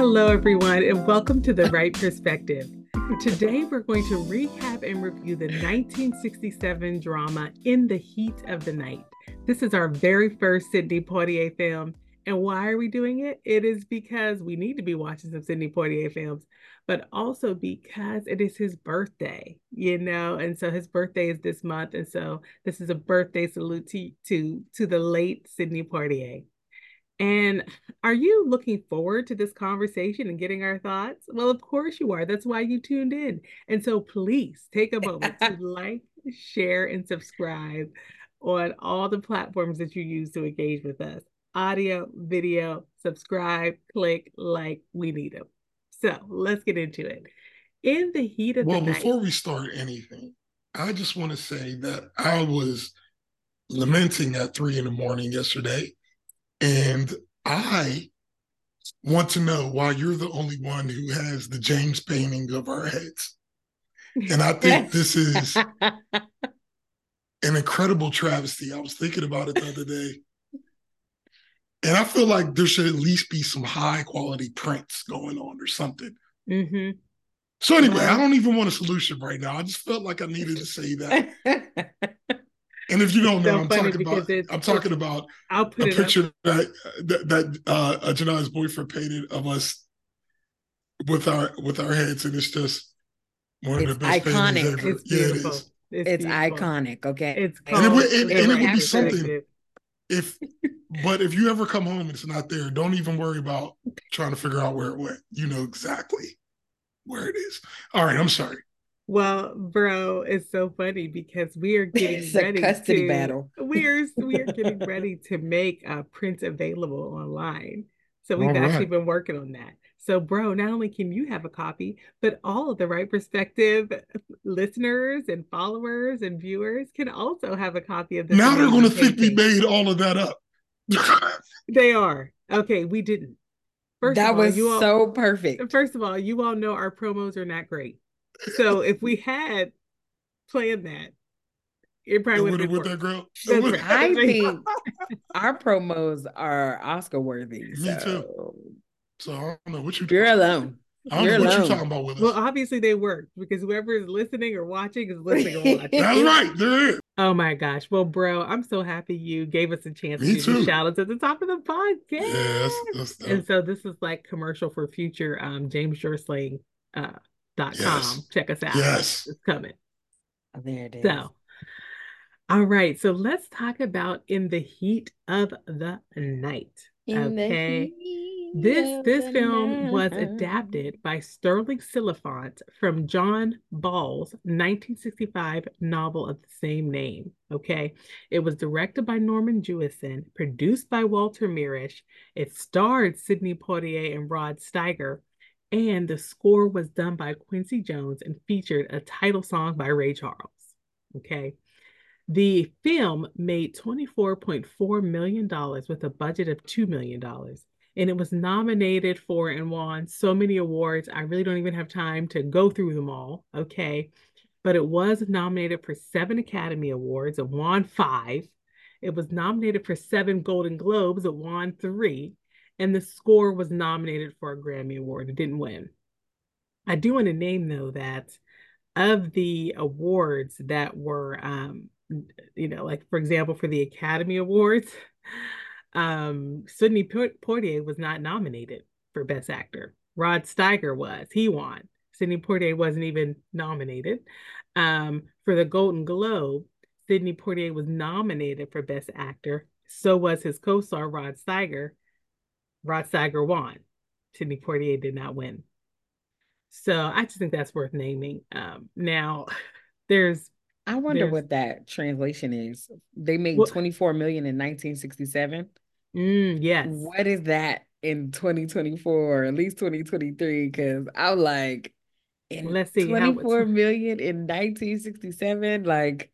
Hello, everyone, and welcome to The Wright Perspective. Today, we're going to recap and review the 1967 drama In the Heat of the Night. This is our very first Sidney Poitier film. And why are we doing it? It is because we need to be watching some Sidney Poitier films, but also because it is his birthday, you know, and so his birthday is this month. And so this is a birthday salute to, to, to the late Sidney Poitier. And are you looking forward to this conversation and getting our thoughts? Well, of course you are. That's why you tuned in. And so please take a moment to like, share, and subscribe on all the platforms that you use to engage with us audio, video, subscribe, click, like, we need them. So let's get into it. In the heat of well, the before we start anything, I just want to say that I was lamenting at three in the morning yesterday and I want to know why you're the only one who has the James painting of our heads. And I think this is an incredible travesty. I was thinking about it the other day. And I feel like there should at least be some high quality prints going on or something. mm-hmm. So anyway, I don't even want a solution right now. I just felt like I needed to say that. And if you don't know, so I'm talking about I'm talking about I'll a put it up. picture that that, that uh, uh, Janai's boyfriend painted of us with our with our heads, and it's just one of the best iconic. paintings ever. It's yeah, beautiful. is. It's beautiful. iconic, okay? It's And And it would- and- and it would be something- If, but if you ever come home and it's not there, don't even worry about trying to figure out where it went. You know exactly where it is. All right, I'm sorry. Well, bro, it's so funny because we are getting It's a ready custody to, battle. We're we are getting ready to make uh, prints available online. So we've All actually right. been working on that. So, bro, not only can you have a copy, but all of the right perspective listeners and followers and viewers can also have a copy of this. now they're going to think we made all of that up. They are okay. We didn't. First that of all, was you all, so perfect. First of all, you all know our promos are not great. So if we had planned that, it probably would have been with that girl. That's I think our promos are Oscar worthy. Me too. So I don't know what you. you're alone. I don't You're know what alone. you're talking about with us. Well, obviously they worked because whoever is listening or watching is listening or watching. That's right. There is. Oh my gosh. Well, bro, I'm so happy you gave us a chance Me to too. shout out at the top of the podcast. Yeah, that's, that's, that's And so this is like commercial for future um James Jorsling uh dot com. Yes. Check us out. yes. It's coming. Oh, there it is. So, all right. So let's talk about in the heat of the night. In the okay. heat This of this the film was adapted by Stirling Silliphant from John Ball's 1965 novel of the same name. Okay. It was directed by Norman Jewison, produced by Walter Mirisch. It starred Sidney Poitier and Rod Steiger, and the score was done by Quincy Jones and featured a title song by Ray Charles. Okay. The film made $24.4 million with a budget of $2 million. And it was nominated for and won so many awards. I really don't even have time to go through them all. Okay. But it was nominated for seven Academy Awards. It won five. It was nominated for seven Golden Globes. It won three. And the score was nominated for a Grammy Award. It didn't win. I do want to name, though, that of the awards that were um, you know, like for example, for the Academy Awards, um, Sidney Poitier was not nominated for Best Actor. Rod Steiger was. He won. Sidney Poitier wasn't even nominated. Um, for the Golden Globe, Sidney Poitier was nominated for Best Actor. So was his co-star Rod Steiger. Rod Steiger won. Sidney Poitier did not win. So I just think that's worth naming. Um, now, there's I wonder There's- what that translation is. They made What- 24 million in 1967. mm, yes. What is that in 2024 or at least 2023? Because I'm like, in Let's see, how- 24 million in 1967. Like,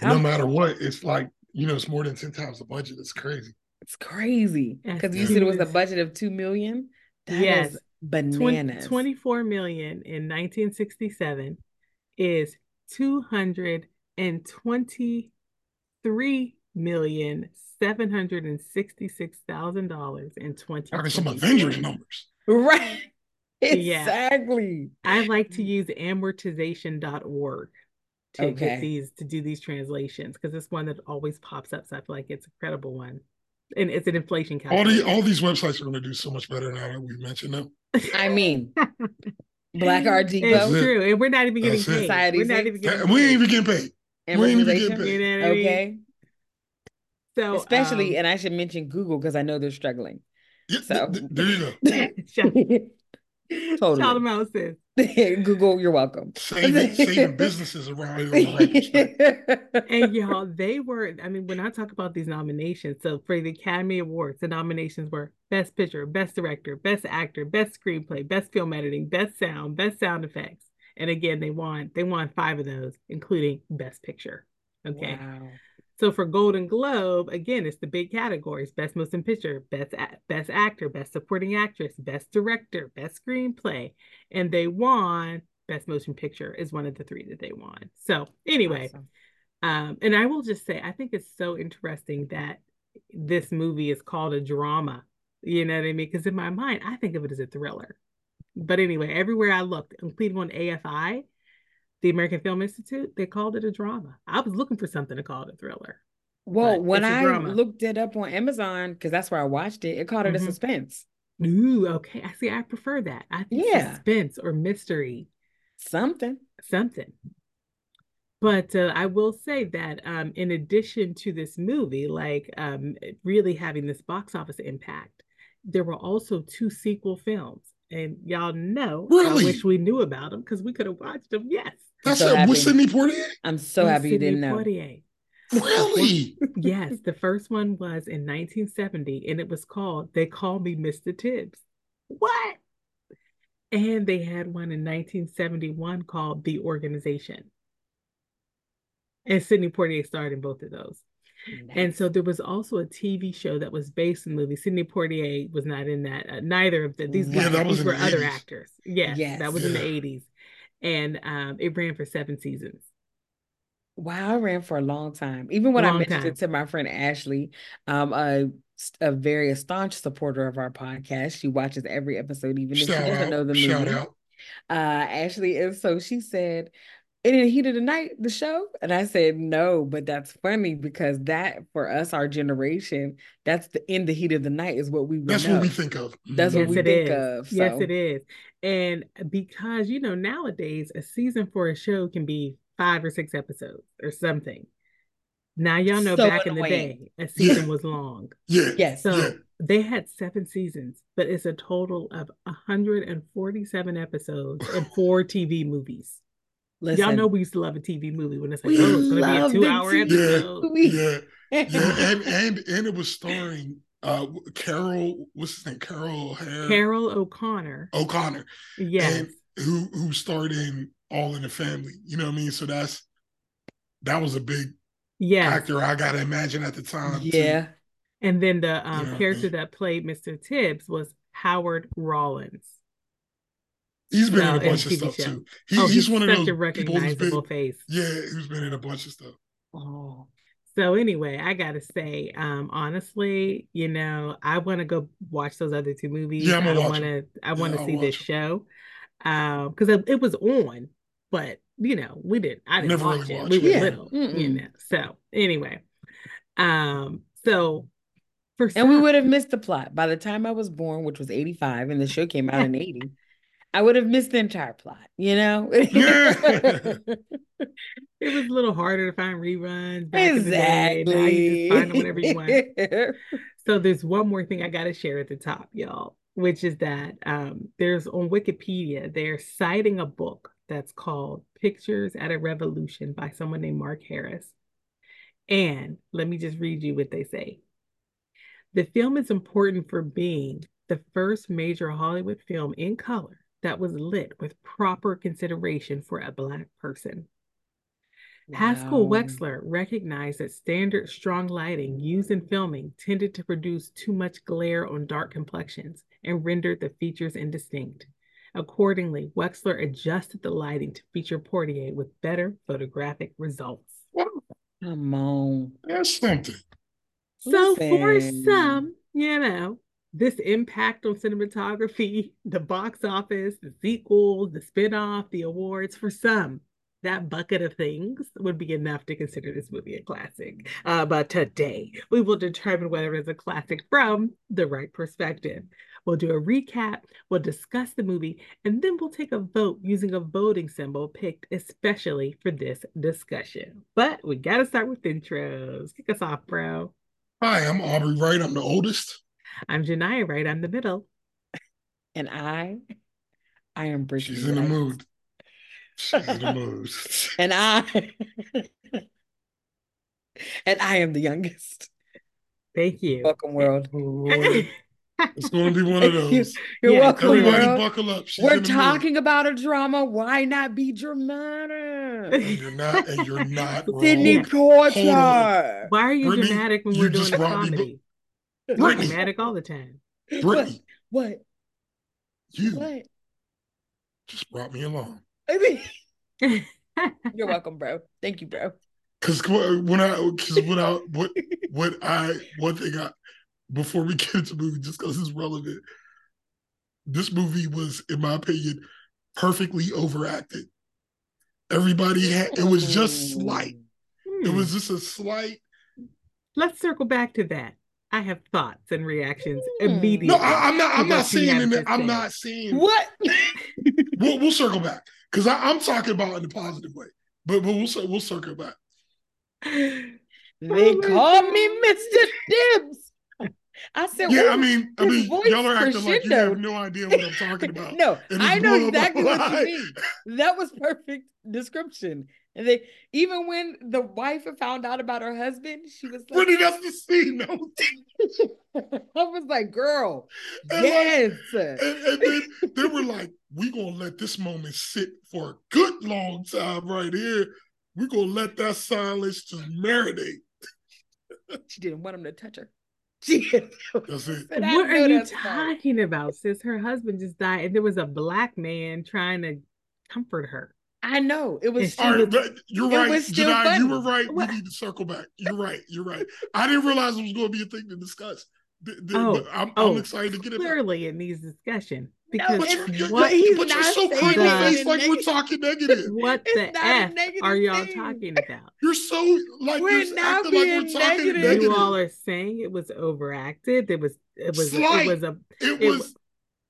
And no how- matter what, it's like you know, it's more than ten times the budget. It's crazy. It's crazy. Because you said it was a budget of 2 million. That is Yes. Twen- bananas. 24 million in 1967 is 223 million seven hundred and sixty six thousand dollars in 20 Talking some Avengers numbers. Right. Yeah. Exactly. I like to use amortization.org to Okay. get these to do these translations because it's one that always pops up. So I feel like it's a credible one. And it's an inflation All the all these websites are going to do so much better now that we've mentioned them. I mean, Black Art It's Depot. That's it. true. And we're not even getting That's paid. Society We're not even getting We ain't even getting paid. We ain't even getting paid. You know what I mean? Okay. So Especially, um, and I should mention Google because I know they're struggling. Yeah, So- th- th- there you go. shout, totally. shout them out, sis. Google, you're welcome. Saving, saving businesses around here the right and y'all, they were, I mean, when I talk about these nominations, so for the Academy Awards, the nominations were Best Picture, Best Director, Best Actor, Best Screenplay, Best Film Editing, Best Sound, Best Sound Effects. And again, they won, they won five of those, including Best Picture. Okay. Wow. So for Golden Globe, again, it's the big categories: Best Motion Picture, Best Best Actor, Best Supporting Actress, Best Director, Best Screenplay, and they won Best Motion Picture is one of the three that they won. So anyway, Awesome. um, and I will just say, I think it's so interesting that this movie is called a drama. You know what I mean? Because in my mind, I think of it as a thriller. But anyway, everywhere I looked, including on AFI, the American Film Institute, they called it a drama. I was looking for something to call it a thriller. Well, when I drama. looked it up on Amazon, because that's where I watched it, it called it a Mhm. suspense. Ooh, okay. I see. I prefer that. I think Yeah. suspense or mystery, Something. something. But uh, I will say that um, in addition to this movie, like um, really having this box office impact, there were also two sequel films. And y'all know, I wish we knew about them because we could have watched them. Yes. That's so it. happy. With Sidney Poitier? I'm so with happy you Sidney didn't know. Poitier. Really? Yes, the first one was in 1970 and it was called They Call Me Mr. Tibbs. What? And they had one in 1971 called The Organization. And Sidney Poitier starred in both of those. And so there was also a TV show that was based on the movie. Sidney Poitier was not in that. Uh, neither of the these, Yeah, guys- that was these in were the other 80s. actors. Yes, Yes. that was in the Yeah. 80s. And um, it ran for seven seasons. Wow, I ran for a long time. Even when I mentioned time. it to my friend Ashley, um, a, a very staunch supporter of our podcast. She watches every episode, even if she doesn't know the Shout movie. out. Uh, Ashley, and so she said, "In the heat of the night, the show," and I said, "No, but that's funny because that for us, our generation, that's the in the heat of the night is what we That's know. what we think of. That's Mhm. what we think is. of. Yes, it is. And because, you know, nowadays a season for a show can be five or six episodes or something. Now, y'all know So back in the day, a season was long. Yeah. Yes. So Yeah. they had seven seasons, but it's a total of 147 episodes and four TV movies. Listen, Y'all know we used to love a TV movie when it's like, We oh, it's going to be a two the hour episode. movie. Yeah. Yeah. And and and it was starring uh Carroll, what's his name? Carroll O'Hare Carroll O'Connor. O'Connor. Yes. And who who starred in All in the Family. You know what I mean? So that's that was a big yes. actor I gotta imagine at the time. too. yeah. And then the um, Yeah. character that played Mr. Tibbs was Howard Rollins. He's been So, in a bunch of stuff show. too. He, oh, he's, one of those a people who's recognizable been face. yeah, he's been in a bunch of stuff. Oh, So anyway, I gotta say, um, honestly, you know, I want to go watch those other two movies. Yeah, I'm gonna I want to, I want to I'll see this watch 'em. show, um, because it, it was on, but you know, we didn't. I didn't Never really watch it. watched We it. were Yeah. little, you Mm-mm. know. So anyway, um, so for and we would have missed the plot by the time I was born, which was 85, and the show came out in 80. I would have missed the entire plot, you know? Yeah. it was a little harder to find reruns back in the day. Now you exactly. just find them whenever you want. So there's one more thing I got to share at the top, y'all, which is that um, there's on Wikipedia, they're citing a book that's called Pictures at a Revolution by someone named Mark Harris. And let me just read you what they say. The film is important for being the first major Hollywood film in color that was lit with proper consideration for a Black person. Haskell Wexler recognized that standard strong lighting used in filming tended to produce too much glare on dark complexions and rendered the features indistinct. Accordingly, Wexler adjusted the lighting to feature Poitier with better photographic results. Come on. That's something. So for some, you know, this impact on cinematography, the box office, the sequels, the spin-off, the awards, for some, that bucket of things would be enough to consider this movie a classic. Uh, but today, we will determine whether it's a classic from the right perspective. We'll do a recap, we'll discuss the movie, and then we'll take a vote using a voting symbol picked especially for this discussion. But we got to start with intros. Kick us off, bro. Hi, I'm Aubrey Wright. I'm the oldest. I'm Genia Wright. I'm the middle. And I, I am Brittany. She's in the mood. She's in the mood. and I, and I am the youngest. Thank you. Welcome, world. It's going to be one of those. You're Yeah, welcome, Everybody world. buckle up. She's We're in the mood. talking about a drama. Why not be dramatic? And you're not, and you're not wrong. Sidney Yeah. Poitier. Why are you Brittany, dramatic when you we're doing just a brought me comedy? We're Brittany, dramatic all the time. Brittany, What? you What? just brought me along. I mean, you're welcome, bro. Thank you, bro. Because when I, because when I, what, what I, one thing I, before we get into the movie, just because it's relevant, this movie was, in my opinion, perfectly overacted. Everybody had, it was just slight. It Hmm. was just a slight. Let's circle back to that. I have thoughts and reactions immediately. No, I, I'm not. I'm not you saying. have In to it, I'm not seeing What? We'll, we'll circle back because I'm talking about in a positive way. But, but we'll we'll circle back. Oh they Oh call God. me Mr. Tibbs. I said, Yeah, I mean, I mean, y'all are acting like you have no idea what I'm talking about. no, I know exactly what you mean. That was perfect description. And they even when the wife found out about her husband, she was like, Brittany, that's the scene. No? I was like, girl, And like- yes. And, and then they were like, "We're gonna let this moment sit for a good long time right here. We're gonna let that silence just marinate." she didn't want him to touch her. She That's it. what are you that's right. talking about, sis? Her husband just died, and there was a black man trying to comfort her. I know. It was And she she All right, but you're it right, was still Janai. You were right. What? We need to circle back. You're right. You're right. I didn't realize it was going to be a thing to discuss. Th- th- Oh, but I'm, oh, I'm excited to get it. back. Clearly, it needs discussion No, because But you're, you're, what he's but you're not so saying pretty it face in like we're talking negative. what It's the not a f negative are y'all thing. talking about? You're so like We're you're not acting like being we're talking negative. negative. You all are saying it was overacted. There was it was Slight. it was a it it was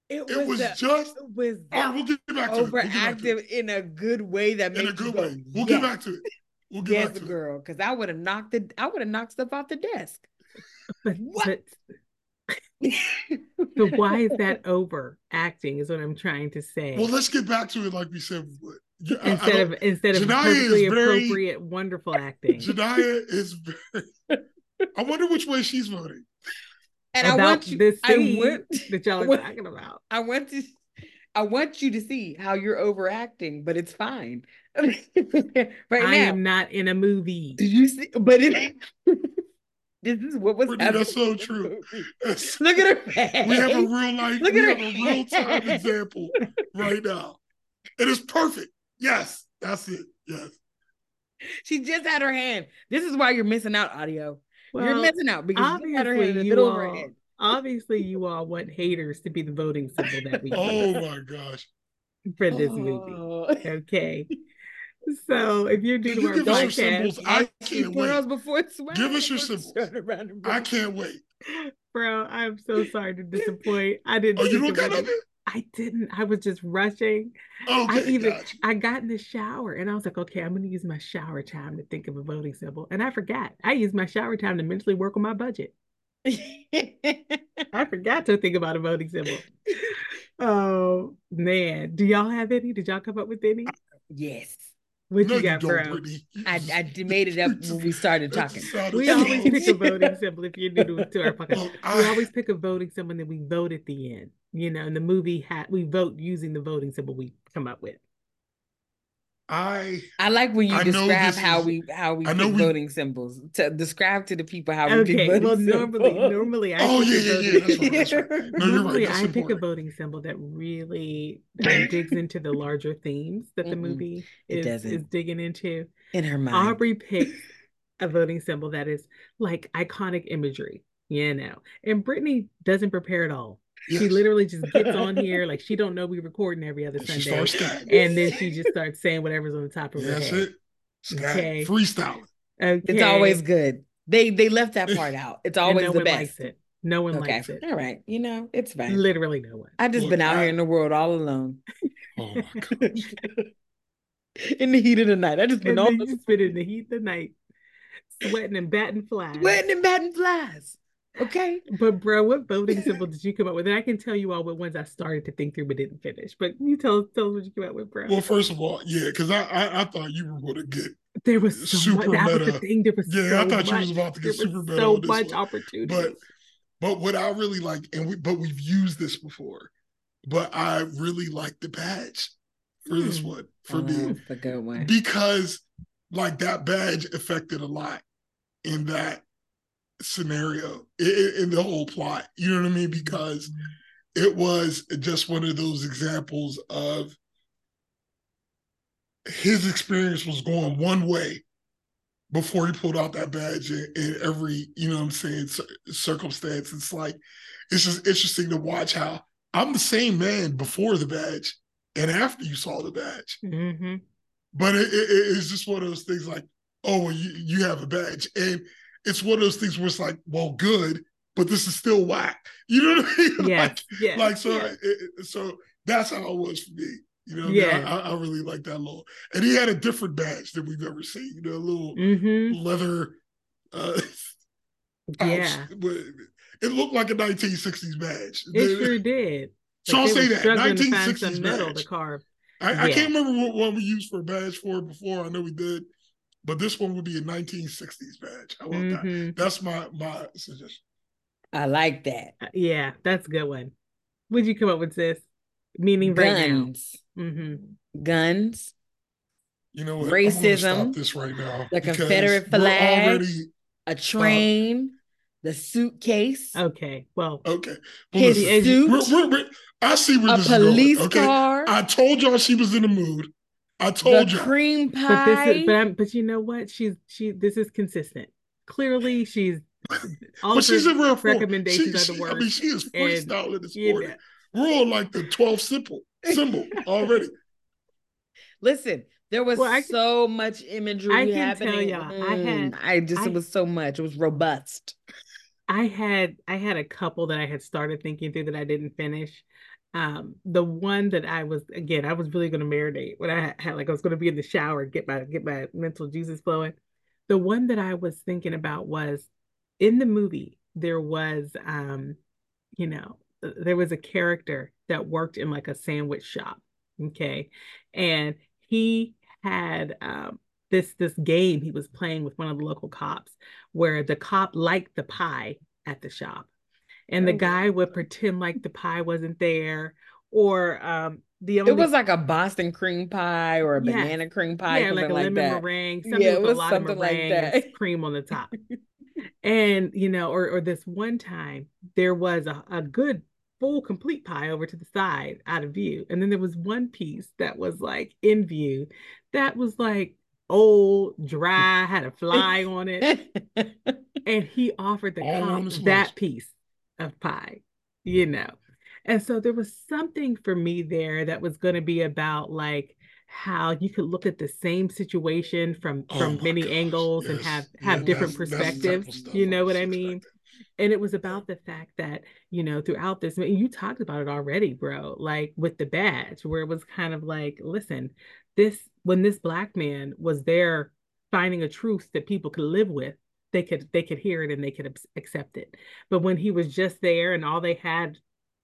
It it was a- just it was all right. We'll get back to it. We'll get back to overactive in a good way that in a good you go, way. We'll yes, get back to it. We'll get yes, back to girl. Because I would have knocked it. I would have knocked stuff off the desk. What? so why is that overacting? Is what I'm trying to say. Well, let's get back to it like we said. we would. Yeah, I- I instead don't- of instead of Genia is perfectly very- appropriate, wonderful acting. Genia is very. I wonder which way she's voting. And I want you. this I scene want. that y'all are want- talking about. I want to. I want you to see how you're overacting, but it's fine. right I now, am not in a movie. did you see? But it. this is what was Brittany, that's so true. movie. It's- Look at her face. we have a real life. Look we at have her a real time example right now. It is perfect. Yes, that's it. Yes. She just had her hand. This is why you're missing out, audio. You're missing out because she had her in obviously the you middle of her all head. obviously you all want haters to be the voting symbol that we Oh my gosh. for this movie. Oh. Okay. So if you're new Can to you our give us your podcast, symbols? I can't wait. before swag. Give us your Let's symbols. turn around and I can't wait. bro, I'm so sorry to disappoint. I didn't. Oh, you think don't got nothing? I didn't. I was just rushing. Okay, I even got you. I got in the shower and I was like, okay, I'm gonna use my shower time to think of a voting symbol. And I forgot. I used my shower time to mentally work on my budget. I forgot to think about a voting symbol. Oh man. Do y'all have any? Did y'all come up with any? yes. What no, you got, don't, bro? Brittany. You I, just- I d- made it up when we started talking. just We always pick a voting symbol if you're new to, to our podcast. Look, oh, we I- always pick a voting symbol and then we vote at the end. You know, and the movie had we vote using the voting symbol we come up with. I I like when you I describe this how is- we how we I pick we- voting symbols. To describe to the people how we pick Okay. voting Well, symbols. normally, normally I Oh, pick yeah, a yeah, voting yeah, that's symbol. right, that's right. No, you're right. Normally, That's I pick a voting symbol that really uh, digs into the larger themes that the movie it is, doesn't. is digging into. in her mind. Aubrey picks a voting symbol that is like iconic imagery. You know, and Brittany doesn't prepare at all. Yes. She literally just gets on here like she don't know we recording every other And Sunday, starts and then she just starts saying whatever's on the top of her That's head. it. Okay. freestyling. Okay. It's always good. They they left that part out. It's And always no the one best. likes it. No one Okay. likes it. All right. You know, it's fine. Literally no one. I've just Look, been out I- here in the world all alone. Oh my gosh. in the heat of the night. I just been And on then you spit in the heat of the night, sweating and batting flies. sweating and batting flies. Okay. But bro, what voting symbol did you come up with? And I can tell you all what ones I started to think through but didn't finish. But you tell tell us what you came up with, bro. Well, first of all, yeah, because I, I I thought you were going to get there was so super much. That was the meta. thing. There was Yeah, so I thought you much. was about to get there super was meta so on this much one. opportunity. But but what I really like, and we but we've used this before, but I really like the badge for this Hmm. one for Oh, me that's a good one. because like that badge affected a lot in that scenario i- i- in the whole plot. You know what I mean? Because it was just one of those examples of his experience was going one way before he pulled out that badge in, in every, you know what I'm saying, circumstance. It's like, it's just interesting to watch how I'm the same man before the badge and after you saw the badge. hmm But it, it, it's just one of those things like, oh, well, you, you have a badge. And it's one of those things where it's like, well, good, but this is still whack. You know what I mean? Yes. like, yes. like so yes. it, so that's how it was for me. You know, what I mean? Yeah. I, I really like that little, and he had a different badge than we've ever seen. You know, a little Mhm. leather. Uh, Yeah. it looked like a 1960s badge. It sure did. So Like, I'll say that struggling to find 1960s some metal badge. to carve. I, I can't remember what one we used for a badge for before. I know we did, but this one would be a 1960s badge. How about that? Mhm. That's my my suggestion. I like that. Uh, Yeah, that's a good one. What'd you come up with, this? Meaning right now. Guns. Guns. You know what? I'm Racism, stop this right now. the because Confederate flag. Already, A train. The suitcase. Okay. Well, okay. Well, his listen, suit. we're- we're- we're- I see where a this police is going. Okay. car. I told y'all she was in the mood. I told the y'all. cream but this is but but you know what? She's she this is consistent. Clearly she's all but she's her in real recommendations She- are the she- I mean, she is And, freestyling this you morning. know, We're on like the 12th symbol symbol already. Listen, there was Well, I can- so much imagery I can tell happening. y'all, I had- Mm, I just I- it was so much. It was robust. I had I had a couple that I had started thinking through that I didn't finish. Um, the one that I was again, I was really going to marinate when I had like I was going to be in the shower, get my get my mental juices flowing. The one that I was thinking about was in the movie there was um, you know, there was a character that worked in like a sandwich shop, okay, and he had um this this game he was playing with one of the local cops where the cop liked the pie at the shop and the Oh, guy would pretend like the pie wasn't there or um the only It was like a Boston cream pie or a banana cream pie, yeah like a like lemon that. meringue Yeah, something it with a lot of something like meringue and that. cream on the top. And you know or or this one time there was a, a good full complete pie over to the side out of view. And then there was one piece that was like in view that was like old dry had a fly on it. And he offered the cop that piece of pie you mm-hmm. know? And so there was something for me there that was going to be about like how you could look at the same situation from Oh from many gosh, angles and yes. have Yeah, have different that's- that's perspectives stuff you know what i mean? and it was about the fact that you know throughout this and you talked about it already bro like with the badge where it was kind of like listen this when this black man was there finding a truth that people could live with they could they could hear it and they could accept it. But when he was just there and all they had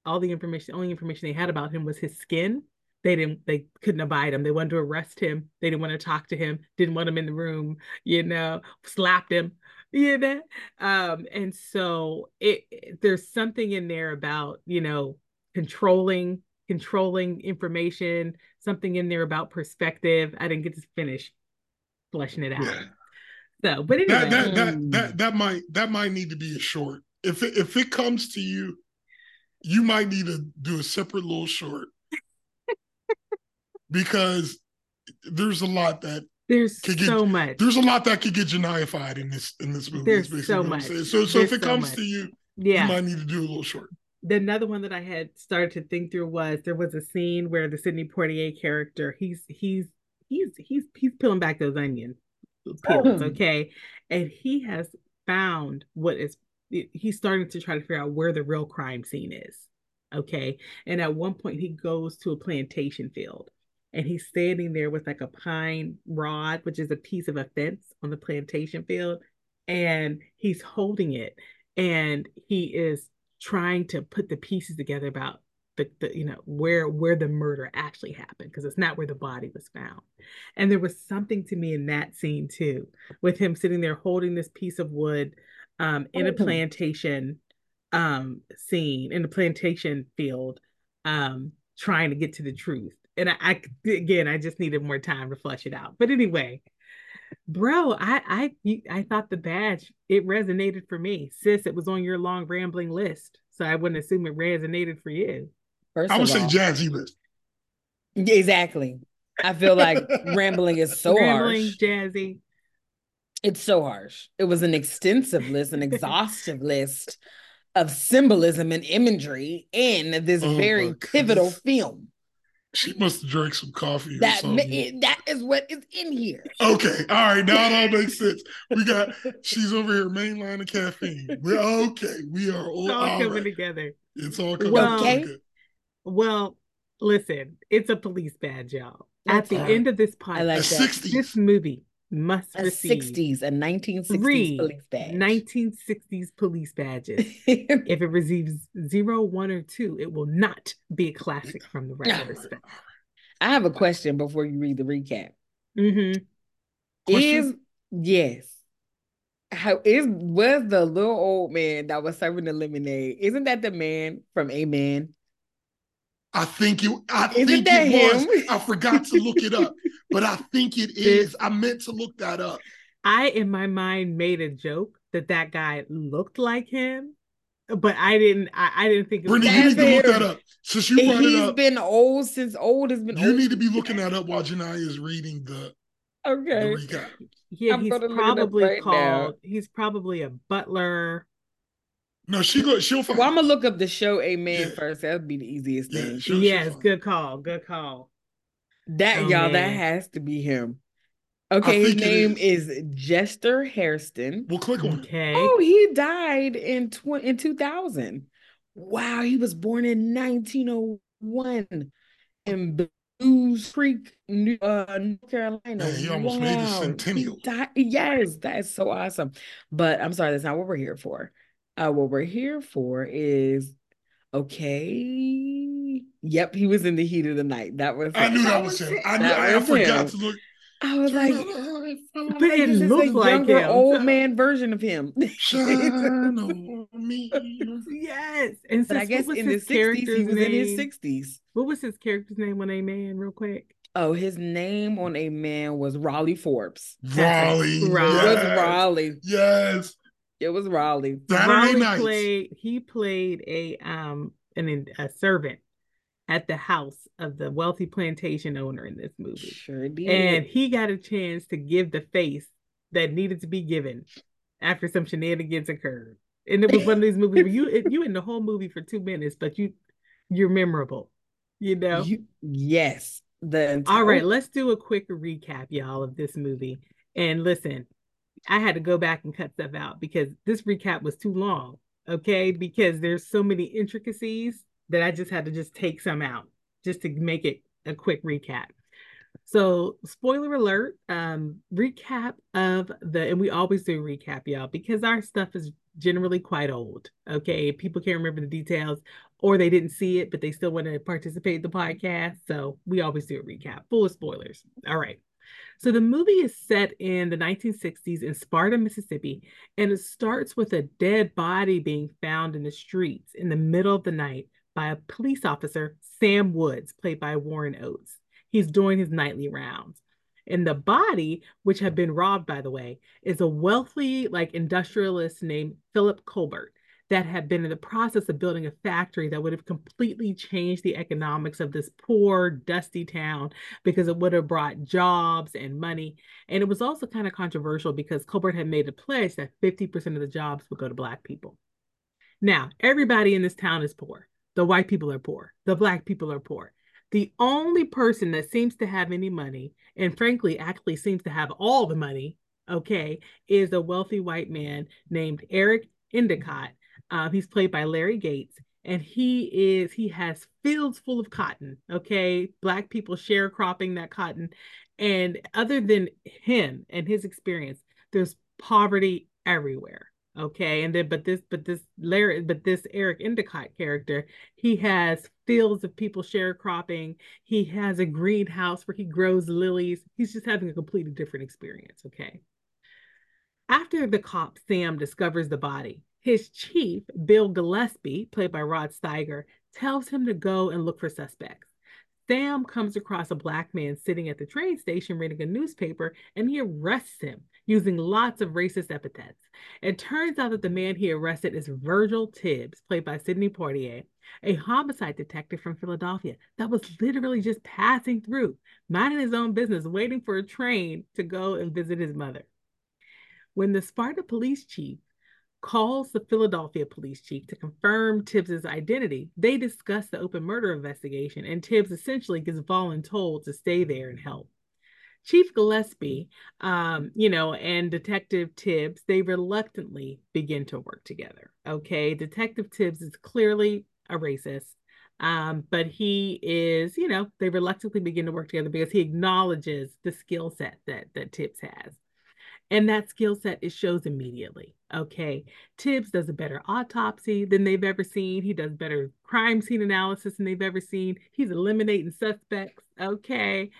all the information only information they had about him was his skin they didn't they couldn't abide him. They wanted to arrest him. They didn't want to talk to him. Didn't want him in the room you know slapped him you know? Um and so it, it- there's something in there about you know controlling controlling information something in there about perspective. I didn't get to finish fleshing it out Yeah. so but anyway That that, that Mm. that that might that might need to be a short. If it, if it comes to you, you might need to do a separate little short because there's a lot that There's Could get- so much. There's a lot that could get Genia-fied in this in this movie. There's so much. saying. So so There's if it so comes much. to you, yeah. you might need to do a little short. the another one that I had started to think through was there was a scene where the Sidney Poitier character he's he's he's he's he's peeling back those onion Oh. okay, and he has found what is he's starting to try to figure out where the real crime scene is, okay, and at one point he goes to a plantation field. And he's standing there with like a pine rod, which is a piece of a fence on the plantation field, and he's holding it and he is trying to put the pieces together about the, the you know where where the murder actually happened because it's not where the body was found and there was something to me in that scene too with him sitting there holding this piece of wood um in a Oh. plantation um scene in a plantation field um trying to get to the truth and I, I again i just needed more time to flush it out but anyway Bro, I I I thought the badge it resonated for me. Sis, it was on your long rambling list. So I wouldn't assume it resonated for you. First I of would say all, jazzy list. exactly. I feel like rambling is so rambling, harsh. jazzy. It's so harsh. It was an extensive list, an exhaustive list of symbolism and imagery in this Oh very pivotal film. She must have drank some coffee That ma- something. it- that is what is in here. Okay, all right, now it all makes sense. We got she's over here mainline of caffeine. We're okay. We are all, It's all all coming right. together. It's all coming Well- together. Well, listen, it's a police badge, y'all. At the Okay. end of this I like podcast, A that. 60s. this movie must A receive 60s, a 1960s three police badge. 1960s police badges. if it receives zero, one, or two, it will not be a classic from the regular spec. I have a question before you read the recap. Mm-hmm. Is yes. How is was the little old man that was serving the lemonade? Isn't that the man from Amen? I think it. I Isn't think that it was. him? I forgot to look it up, but I think it is. I meant to look that up. I, in my mind, made a joke that that guy looked like him, but I didn't. I, I didn't think it was. Brittany, you need to look that up. Since you brought it up, been old since old has been you old. need to be looking that up while Genia is reading the, the Okay. recap. Yeah, I'm he's gonna look it up probably right now. called. He's probably a butler. No, she go. She'll find. Well, I'm gonna look up the show Amen Yeah. first. That'd be the easiest Yeah, thing. sure, she'll yes, find. good call. Good call. That Oh, y'all, that has to be him. Okay, his name is. Jester Hairston. We'll click on it. Okay. Oh, he died in tw- in 2000. Wow, he was born in 1901 in Belews Creek, New, uh, North Carolina. Man, he almost made the Wow, he centennial. died- Yes, that is so awesome. But I'm sorry, that's not what we're here for. Uh, what we're here for is okay. Yep, he was in the heat of the night. That was I it. knew that was him. I knew. I, I forgot him. to look. I was like, But it this is looked like younger him. old man version of him. Shine on me. Yes. And But I guess was in the 60s, he character's was in his 60s. What was his character's name on Amen, real quick? Oh, his name on Amen was Raleigh Forbes. Raleigh. Raleigh. It was Yes. Raleigh. Yes. It was Raleigh. Saturday Raleigh played he played a um an a servant at the house of the wealthy plantation owner in this movie. Sure did. And he got a chance to give the face that needed to be given after some shenanigans occurred. And it was one of these movies where you you in the whole movie for two minutes, but you you're memorable. You know? You- yes. The All right, let's do a quick recap, y'all, of this movie. And listen, I had to go back and cut stuff out because this recap was too long. Okay, because there's so many intricacies that I just had to just take some out just to make it a quick recap. So, spoiler alert, um, recap of the, and we always do recap, y'all, because our stuff is generally quite old. Okay, people can't remember the details or they didn't see it, but they still want to participate in the podcast. So, we always do a recap, full of spoilers. All right. So, the movie is set in the 1960s in Sparta, Mississippi, and it starts with a dead body being found in the streets in the middle of the night by a police officer, Sam Woods, played by Warren Oates. He's doing his nightly rounds. And the body, which had been robbed, by the way, is a wealthy, like industrialist named Philip Colbert. That had been in the process of building a factory that would have completely changed the economics of this poor, dusty town because it would have brought jobs and money. And it was also kind of controversial because Colbert had made a pledge that 50% of the jobs would go to Black people. Now, everybody in this town is poor. The white people are poor. The Black people are poor. The only person that seems to have any money, and frankly, actually seems to have all the money, okay, is a wealthy white man named Eric Endicott. Uh, he's played by Larry Gates, and he is he has fields full of cotton. Okay, black people sharecropping that cotton, and other than him and his experience, there's poverty everywhere okay? And then but this but this larry but this eric endicott character he has fields of people sharecropping. He has a greenhouse where he grows lilies. He's just having a completely different experience okay? After the cop sam discovers the body his chief bill gillespie played by rod steiger tells him to go and look for suspects Sam comes across a black man sitting at the train station reading a newspaper and he arrests him using lots of racist epithets. It turns out that the man he arrested is Virgil Tibbs, played by Sidney Poitier, a homicide detective from Philadelphia that was literally just passing through, minding his own business, waiting for a train to go and visit his mother. When the Sparta police chief calls the Philadelphia police chief to confirm Tibbs's identity, they discuss the open murder investigation, and Tibbs essentially gets voluntold to stay there and help. Chief Gillespie, um, you know, and Detective Tibbs, they reluctantly begin to work together. Okay. Detective Tibbs is clearly a racist. Um, but he is, you know, they reluctantly begin to work together because he acknowledges the skill set that that Tibbs has. And that skill set it shows immediately. Okay. Tibbs does a better autopsy than they've ever seen. He does better crime scene analysis than they've ever seen. He's eliminating suspects. Okay.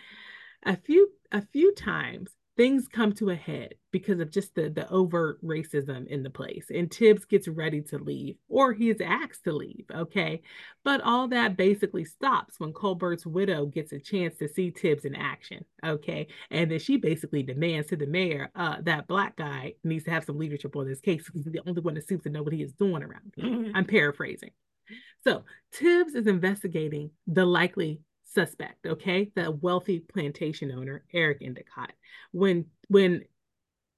A few a few times things come to a head because of just the, the overt racism in the place. And Tibbs gets ready to leave, or he is asked to leave. Okay. But all that basically stops when Colbert's widow gets a chance to see Tibbs in action. Okay. And then she basically demands to the mayor uh, that black guy needs to have some leadership on this case because he's the only one that seems to know what he is doing around here. I'm paraphrasing. So Tibbs is investigating the likely suspect, okay? The wealthy plantation owner, Eric Endicott. When when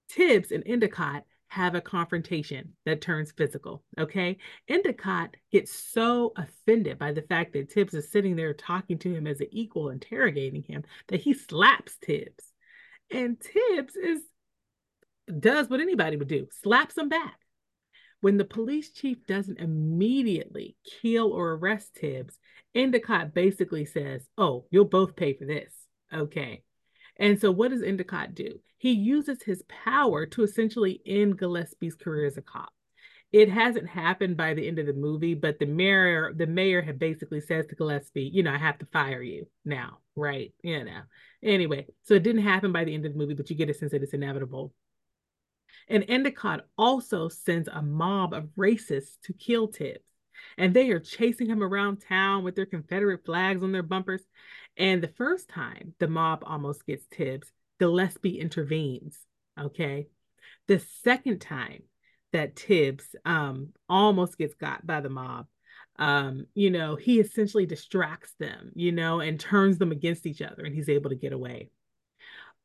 Tibbs and Endicott have a confrontation that turns physical, okay? Endicott gets so offended by the fact that Tibbs is sitting there talking to him as an equal, interrogating him, that he slaps Tibbs. And Tibbs is does what anybody would do, slaps him back. When the police chief doesn't immediately kill or arrest Tibbs, Endicott basically says, Oh, you'll both pay for this. Okay. And so what does Endicott do? He uses his power to essentially end Gillespie's career as a cop. It hasn't happened by the end of the movie, but the mayor, the mayor had basically says to Gillespie, you know, I have to fire you now, right? You know. Anyway, so it didn't happen by the end of the movie, but you get a sense that it's inevitable. And Endicott also sends a mob of racists to kill Tibbs. And they are chasing him around town with their Confederate flags on their bumpers. And the first time the mob almost gets Tibbs, Gillespie intervenes. Okay. The second time that Tibbs um, almost gets got by the mob, um, you know, he essentially distracts them, you know, and turns them against each other, and he's able to get away.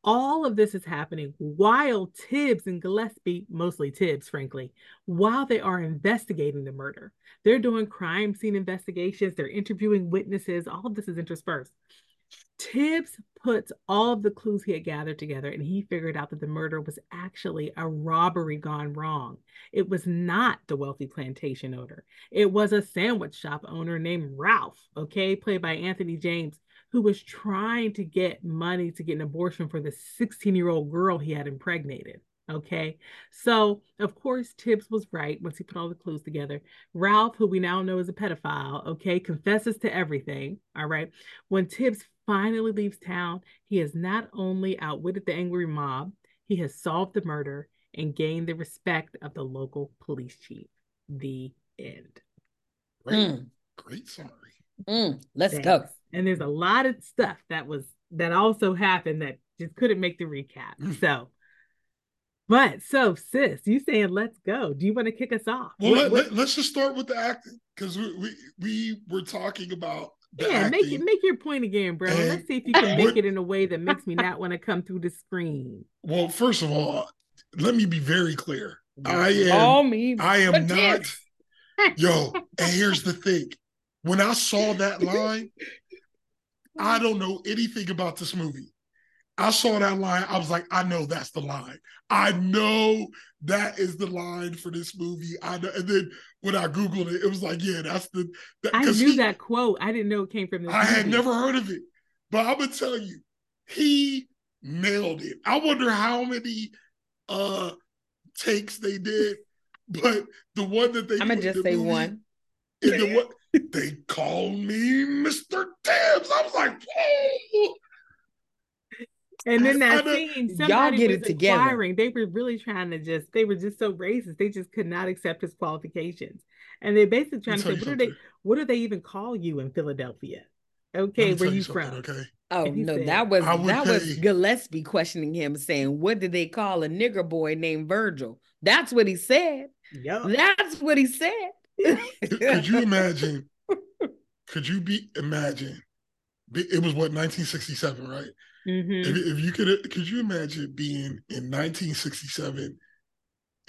All of this is happening while Tibbs and Gillespie, mostly Tibbs, frankly, while they are investigating the murder. They're doing crime scene investigations, they're interviewing witnesses. All of this is interspersed. Tibbs puts all of the clues he had gathered together and he figured out that the murder was actually a robbery gone wrong. It was not the wealthy plantation owner, it was a sandwich shop owner named Ralph, okay, played by Anthony James, who was trying to get money to get an abortion for the 16 year old girl he had impregnated. Okay. So, of course, Tibbs was right once he put all the clues together. Ralph, who we now know is a pedophile, okay, confesses to everything. All right. When Tibbs finally leaves town, he has not only outwitted the angry mob, he has solved the murder and gained the respect of the local police chief. The end. Great, mm. great summary. Mm. Let's Thanks. go. And there's a lot of stuff that was that also happened that just couldn't make the recap. Mm. So But so, sis, you saying let's go? Do you want to kick us off? Well, what, let, us let, just start with the acting because we, we we were talking about yeah. Make it make your point again, bro. And let's see if you can make it in a way that makes me not want to come through the screen. Well, first of all, let me be very clear. I am. All me. I am not. yo, and here's the thing: when I saw that line, I don't know anything about this movie. I saw that line. I was like, I know that's the line. I know that is the line for this movie. I know. And then when I googled it, it was like, yeah, that's the. That, I knew he, that quote. I didn't know it came from this. I movie. had never heard of it, but I'm gonna tell you, he nailed it. I wonder how many uh takes they did, but the one that they I'm gonna just say movie, one. In the what they call me Mr. Tibbs. I was like, oh. And then that scene, y'all get it together. They were really trying to just, they were just so racist. They just could not accept his qualifications. And they're basically trying to say, what do they what do they even call you in Philadelphia? Okay, where you, you from? Okay. Oh no, said, that was that say, was Gillespie questioning him, saying, What did they call a nigger boy named Virgil? That's what he said. Yeah. That's what he said. Could you imagine? Could you be imagine? It was what 1967, right? Mm-hmm. If, if, you could, could you imagine being in 1967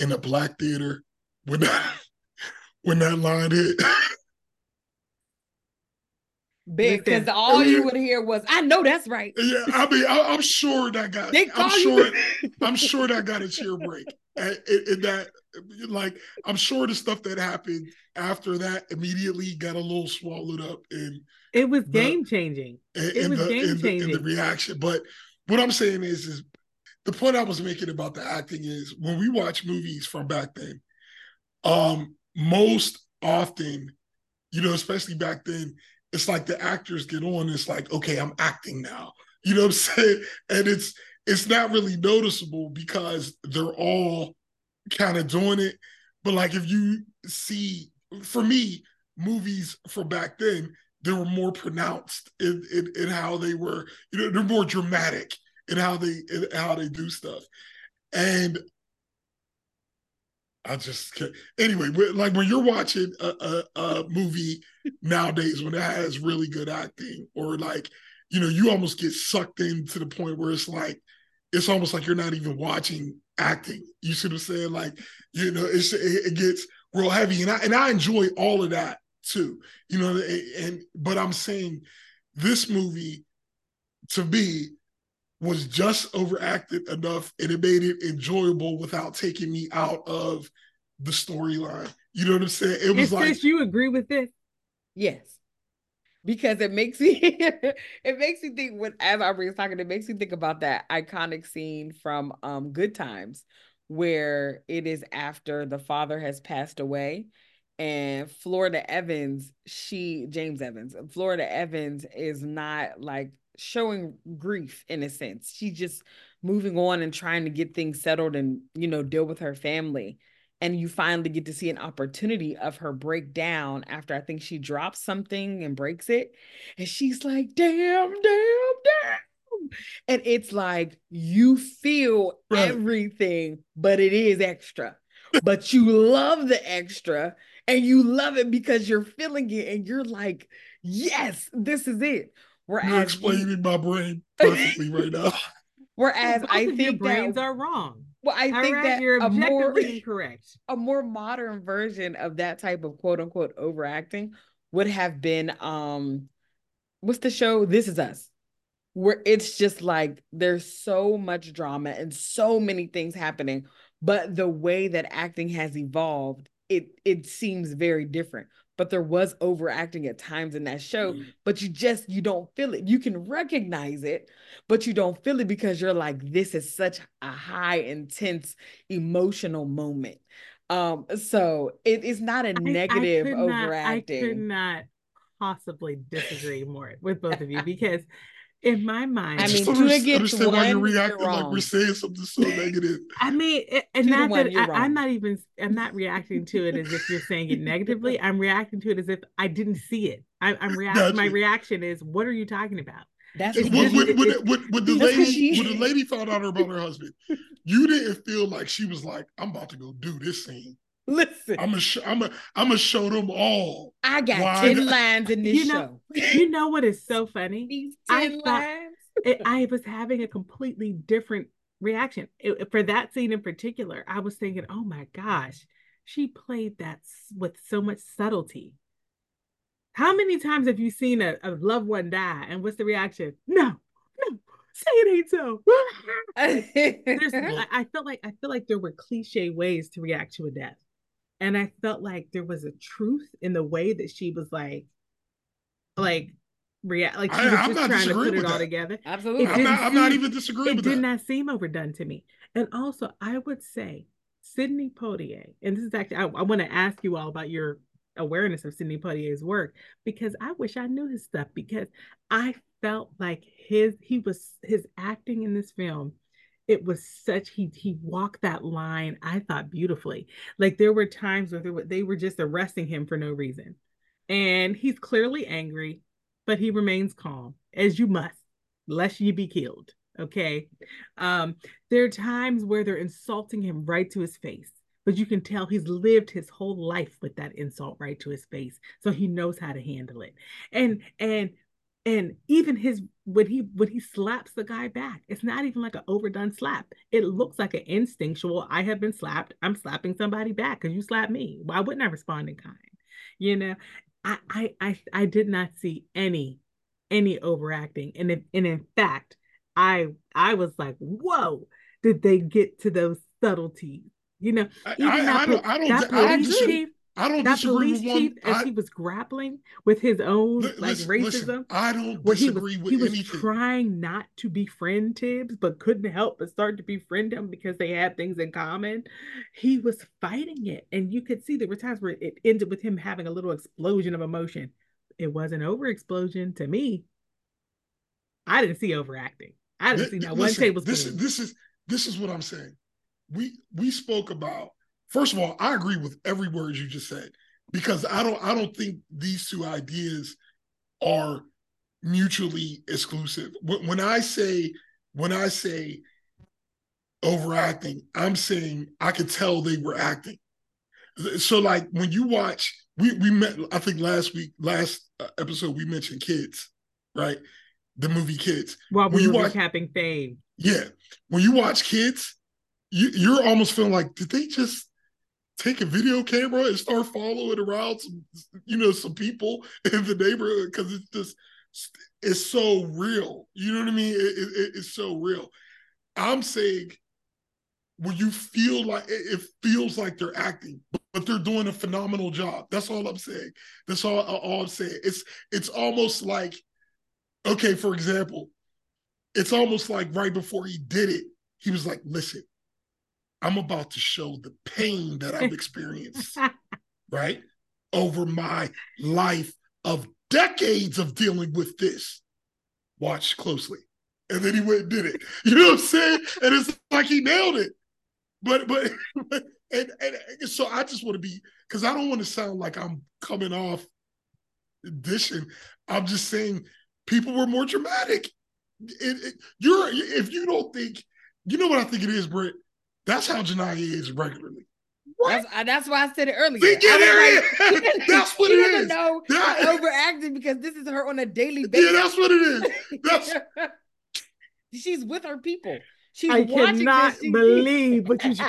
in a black theater when that when that line hit? Because all I mean, you would hear was, "I know that's right." Yeah, I mean, I, am sure that got. I'm sure. I'm sure that got a cheer break. And, and, that, like, I'm sure the stuff that happened after that immediately got a little swallowed up and it was game changing. It was game changing. In the reaction. But what I'm saying is, is the point I was making about the acting is when we watch movies from back then, um, most often, you know, especially back then, it's like the actors get on, it's like, okay, I'm acting now. You know what I'm saying? And it's it's not really noticeable because they're all kind of doing it. But like if you see, for me, movies from back then, they were more pronounced in, in, in how they were, you know, they're more dramatic in how they in how they do stuff. And I just can't. anyway, like when you're watching a, a, a movie nowadays when it has really good acting, or like, you know, you almost get sucked in to the point where it's like, it's almost like you're not even watching acting. You see what I'm saying? Like, you know, it's it, it gets real heavy, and I and I enjoy all of that too. You know, and but I'm saying this movie to me was just overacted enough and it made it enjoyable without taking me out of the storyline. You know what I'm saying? It was like you agree with this? Yes. Because it makes me it makes me think when as I was talking, it makes me think about that iconic scene from um Good Times where it is after the father has passed away and Florida Evans, she James Evans, Florida Evans is not like showing grief in a sense. She's just moving on and trying to get things settled and you know deal with her family. And you finally get to see an opportunity of her breakdown after I think she drops something and breaks it. And she's like, damn, damn, damn. And it's like you feel right. everything, but it is extra. but you love the extra and you love it because you're feeling it and you're like, yes, this is it. Whereas you're explaining you, my brain perfectly right now. Whereas I think your brains that, are wrong. Well, I think right, that you're objectively more, incorrect. A more modern version of that type of quote unquote overacting would have been um what's the show? This is us. Where it's just like there's so much drama and so many things happening, but the way that acting has evolved it it seems very different but there was overacting at times in that show mm-hmm. but you just you don't feel it. You can recognize it but you don't feel it because you're like this is such a high intense emotional moment. Um so it is not a negative I, I overacting not, i could not possibly disagree more with both of you because in my mind. I mean, Tuna gets understand one, why you're reacting like we're saying something so negative. I mean, and not that I, am not even. I'm not reacting to it as if you're saying it negatively. I'm reacting to it as if I didn't see it. I, am reacting. My reaction is, "What are you talking about?" That's when, because when, when, when, when the lady she- when the lady found out about her husband, you didn't feel like she was like, "I'm about to go do this scene. Listen. I'm gonna sh- I'm gonna I'm gonna show them all." I got Why 10 the- lines in this You know- show. You know what is so funny? These I 10 thought- lines. it, I was having a completely different reaction It- for that scene in particular. I was thinking, "Oh my gosh, she played that with so much subtlety." How many times have you seen a, a loved one die, and what's the reaction? No, no, say it ain't so. I, I felt like I feel like there were cliche ways to react to a death, and I felt like there was a truth in the way that she was like, like react, like she I- was I'm just not trying to put it with all that. together. Absolutely. It I'm not I'm not even disagreeing It with did that. not seem overdone to me. And also, I would say Sidney Poitier, and this is actually, I, I want to ask you all about your awareness of Sidney Poitier's work because I wish I knew his stuff because I felt like his he was his acting in this film. It was such he he walked that line I thought beautifully. Like there were times where they were, they were just arresting him for no reason, and he's clearly angry, but he remains calm as you must, lest you be killed. Okay. Um, there are times where they're insulting him right to his face, but you can tell he's lived his whole life with that insult right to his face. So he knows how to handle it. And and and even his when he when he slaps the guy back, it's not even like an overdone slap. It looks like an instinctual, I have been slapped, I'm slapping somebody back because you slapped me. Why wouldn't I respond in kind? You know, I I I, I did not see any any overacting. And if, and in fact, I I was like, whoa, did they get to those subtleties? You know, I, even I, that, I don't I don't I don't police disagree. chief, I don't that disagree police with one. chief, as I, he was grappling with his own li- like listen, racism, listen, I don't where he was, with he was anything. trying not to befriend Tibbs, but couldn't help but start to befriend him because they had things in common. He was fighting it, and you could see there were times where it ended with him having a little explosion of emotion. It wasn't over explosion to me. I didn't see overacting. I didn't see that one tablespoon. This is this is this is what I'm saying. We we spoke about first of all, I agree with every word you just said because I don't I don't think these two ideas are mutually exclusive. When, I say when I say overacting, I'm saying I could tell they were acting. So like when you watch, we we met I think last week last uh, episode we mentioned kids, right? The movie Kids. While when we you were watch- recapping fame. Yeah. When you watch kids, you, you're almost feeling like, did they just take a video camera and start following around some, you know, some people in the neighborhood? Because it's just, it's so real. You know what I mean? It, it, it's so real. I'm saying when you feel like it, feels like they're acting, but they're doing a phenomenal job. That's all I'm saying. That's all, all I'm saying. It's it's almost like, okay, for example, it's almost like right before he did it, he was like, listen, I'm about to show the pain that I've experienced, right? Over my life of decades of dealing with this. Watch closely. And then he went and did it. You know what I'm saying? And it's like he nailed it. But but, but and, and, and so I just want to be because I don't want to sound like I'm coming off dishing. I'm just saying people were more dramatic. It, it, you're if you don't think, you know what I think it is, Britt. That's how Genia is regularly. That's, uh, that's why I said it earlier. See, yeah, I was like. That's what she it doesn't know That- overacting because this is her on a daily basis. Yeah, that's what it is. That's She's with her people. She's I watching cannot. She- believe what you this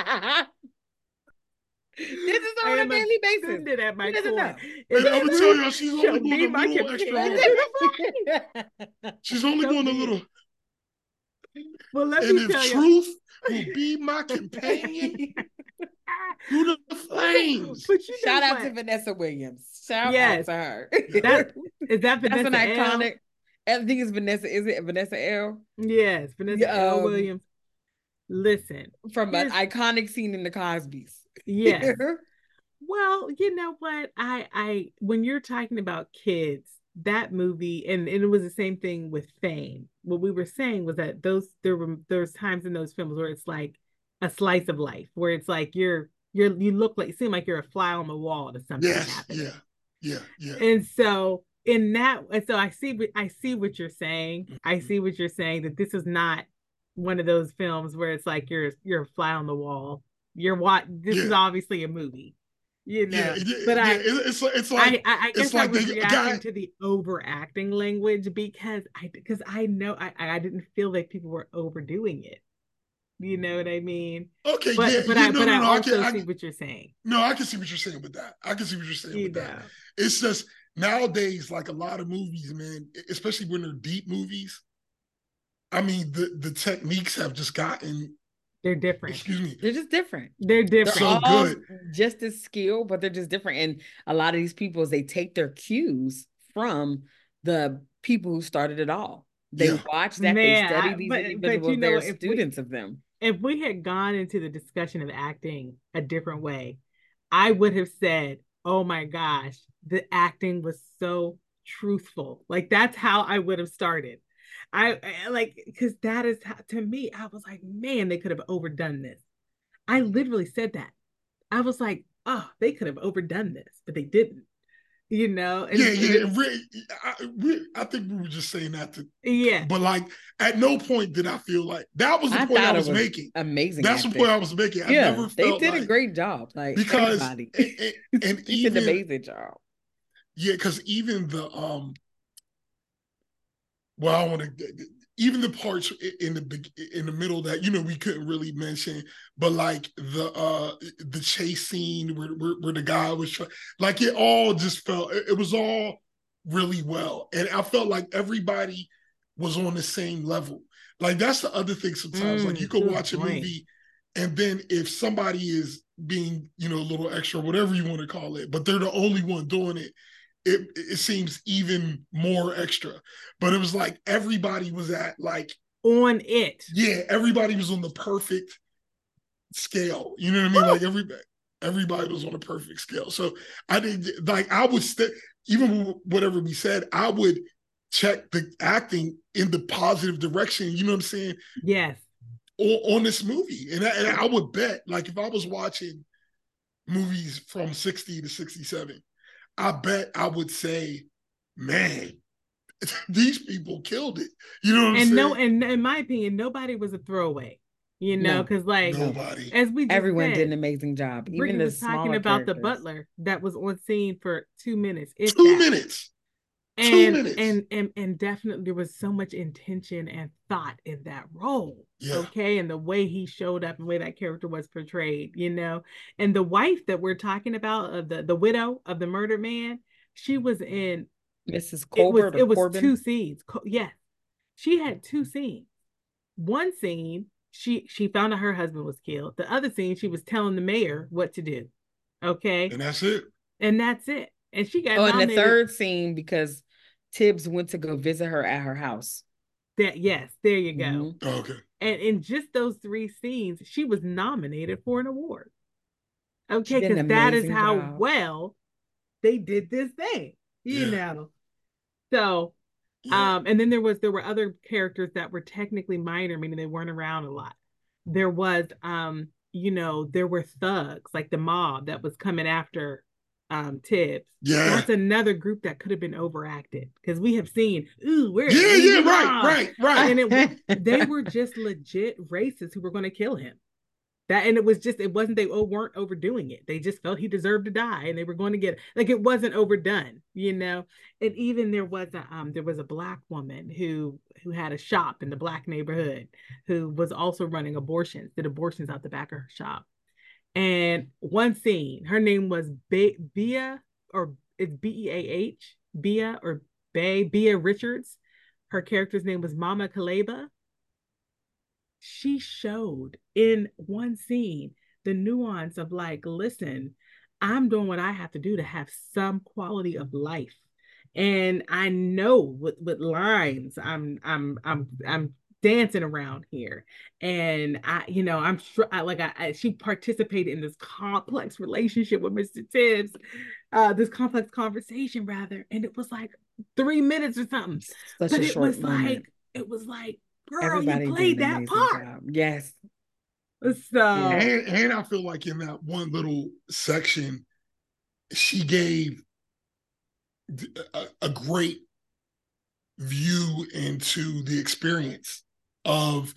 is on a daily basis. offended at my She doesn't core. know. And I'm gonna tell y'all, she's only be going a little extra. She's only So going a little. Well, let And me if tell you. Truth will be my companion through the flames. But you Shout out what? to Vanessa Williams. Shout Yes. out to her. That- Is that Vanessa That's an L? iconic. I think it's Vanessa. Is it Vanessa L Yes, Vanessa Yeah, L. um, Williams. Listen, from an iconic scene in the Cosby's? yes. Well, you know what? I I when you're talking about kids, that movie and, and it was the same thing with Fame. What we were saying was that those there were there's times in those films where it's like a slice of life, where it's like you're you're you look like you seem like you're a fly on the wall to something Yes, happening. yeah, yeah, yeah. And so in that and so I see I see what you're saying. I Mm-hmm. see what you're saying that this is not one of those films where it's like you're you're a fly on the wall. You're what this is obviously a movie. You know. Yeah, yeah, but yeah, I it- it's like it's I, like I, I guess it's I like was they- reacting guy- to the overacting language because I because I know I I didn't feel like people were overdoing it. You know what I mean? okay, But yeah, but yeah, I no, but no, I no, I also can, I see can- what you're saying. no, I can see what you're saying with that. I can see what you're saying You with that. It's just nowadays, like a lot of movies, man, especially when they're deep movies. I mean, the the techniques have just gotten. They're different. Excuse me. They're just different. They're They're different. So good. just as skilled, but they're just different. And a lot of these people, they take their cues from the people who started it all. They Yeah. watch that, Man, they study these but- but individuals, you know, they're if we- students of them. if we had gone into the discussion of acting a different way, I would have said, "Oh my gosh, the acting was so truthful." Like that's how I would have started. I, I like because that is how, to me. I was like, man, they could have overdone this. I literally said that. I was like, oh, they could have overdone this, but they didn't. You know? And Yeah, yeah. and Really, I, we, I think we were just saying that to, yeah. but like, at no point did I feel like that was the I point I was, was making. Amazing. That's the point I was making. I yeah, never they did like, a great job. Like because everybody. and, and, and He did an even amazing job. Yeah, because even the um, well, I want to even the parts in the in the middle that you know we couldn't really mention, but like the uh the chase scene where where, where the guy was try- like it all just felt it, was all really well, and I felt like everybody was on the same level. Like that's the other thing. Sometimes, like Mm, you could good watch a point. movie, and then if somebody is being you know a little extra, whatever you want to call it, but they're the only one doing it it it seems even more extra. But it was like everybody was at like On it. yeah, everybody was on the perfect scale. You know what I mean? Like everybody everybody was on a perfect scale. So I did like I would st- even whatever we said, I would check the acting in the positive direction. You know what I'm saying? Yes. on, on this movie. And I, and I would bet, like, if I was watching movies from 60 to 67, I bet I would say, man, these people killed it. You know what I'm and saying? no, and in my opinion, nobody was a throwaway. You know, No. because like Nobody. as we Everyone said, did an amazing job. Brittany Even the was talking smaller about the butler that was on scene for two minutes. if Two that. minutes. And, Two. And, and and definitely there was so much intention and thought in that role. Yeah. Okay. And the way he showed up and the way that character was portrayed, you know. And the wife that we're talking about, of the, the widow of the murdered man, she was in Mrs. it Colbert was it was two scenes. Co- yes. She had two mm-hmm. scenes. One scene, she she found out her husband was killed. The other scene, she was telling the mayor what to do. Okay. And that's it. And that's it. And she got Oh, and the third scene because Tibbs went to go visit her at her house. that yes, there you go. Mhm. Oh, okay. And in just those three scenes, she was nominated for an award. Okay, because that is how job. well they did this thing, you Yeah. know. So, Yeah. um, and then there was there were other characters that were technically minor, meaning they weren't around a lot. There was, um, you know, there were thugs like the mob that was coming after um Tibbs. yeah. That's another group that could have been overacted because we have seen, ooh, we're Yeah, yeah, angry right, right, right. And it they were just legit racists who were going to kill him. That and it was just it wasn't they oh, weren't overdoing it. They just felt he deserved to die and they were going to get like it wasn't overdone, you know. And even there was a um there was a black woman who who had a shop in the black neighborhood who was also running abortions, did abortions out the back of her shop. And one scene, her name was Be- Bea or it's B E A H, Bea or Bay Beah Richards. Her character's name was Mama Caleba she showed in one scene the nuance of like, listen, I'm doing what I have to do to have some quality of life. And I know with, with lines, I'm I'm I'm I'm dancing around here. And I, you know, I'm sure I like I, I she participated in this complex relationship with Mr. Tibbs, uh, this complex conversation rather. And it was like three minutes or something. Such but a it short was moment. like, it was like, girl, Everybody you played that part. job. Yes. So and, and I feel like in that one little section, she gave a, a great view into the experience of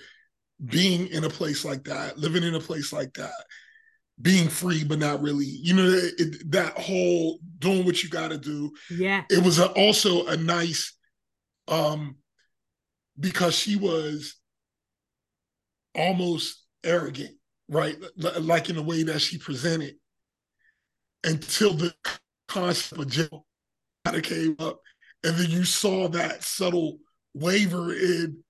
being in a place like that, living in a place like that, being free but not really. You know, it, that whole doing what you got to do. Yeah, it was a, also a nice, um, because she was almost arrogant, right? Like in the way that she presented, until the concept of jail kind of came up, and then you saw that subtle waver in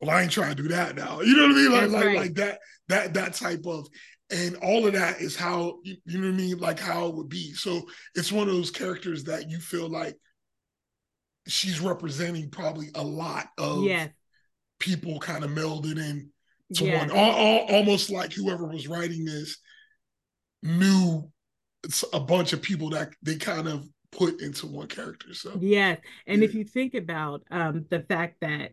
well, I ain't trying to do that now. You know what I mean? Like, That's like, right. like that, that, that type of, and all of that is how you, you know what I mean, like how it would be. So it's one of those characters that you feel like she's representing probably a lot of yeah. people kind of melded in to yeah. one, all, all, almost like whoever was writing this knew a bunch of people that they kind of put into one character. So yeah, and yeah. if you think about um, the fact that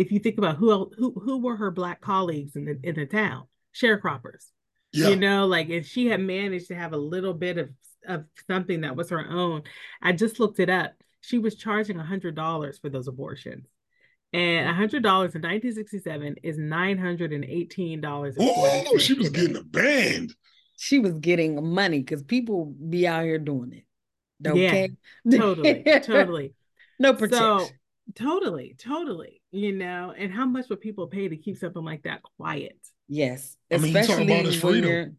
if you think about who who who were her black colleagues in the in the town, sharecroppers. Yeah. You know, like if she had managed to have a little bit of of something that was her own, I just looked it up. She was charging a hundred dollars for those abortions. And a hundred dollars in 1967 is nine hundred and eighteen dollars. Oh, she was getting a band. She was getting money because people be out here doing it. Okay, yeah, totally, totally. no protection. So, totally, totally you know, and how much would people pay to keep something like that quiet? Yes. I mean, Especially when you're,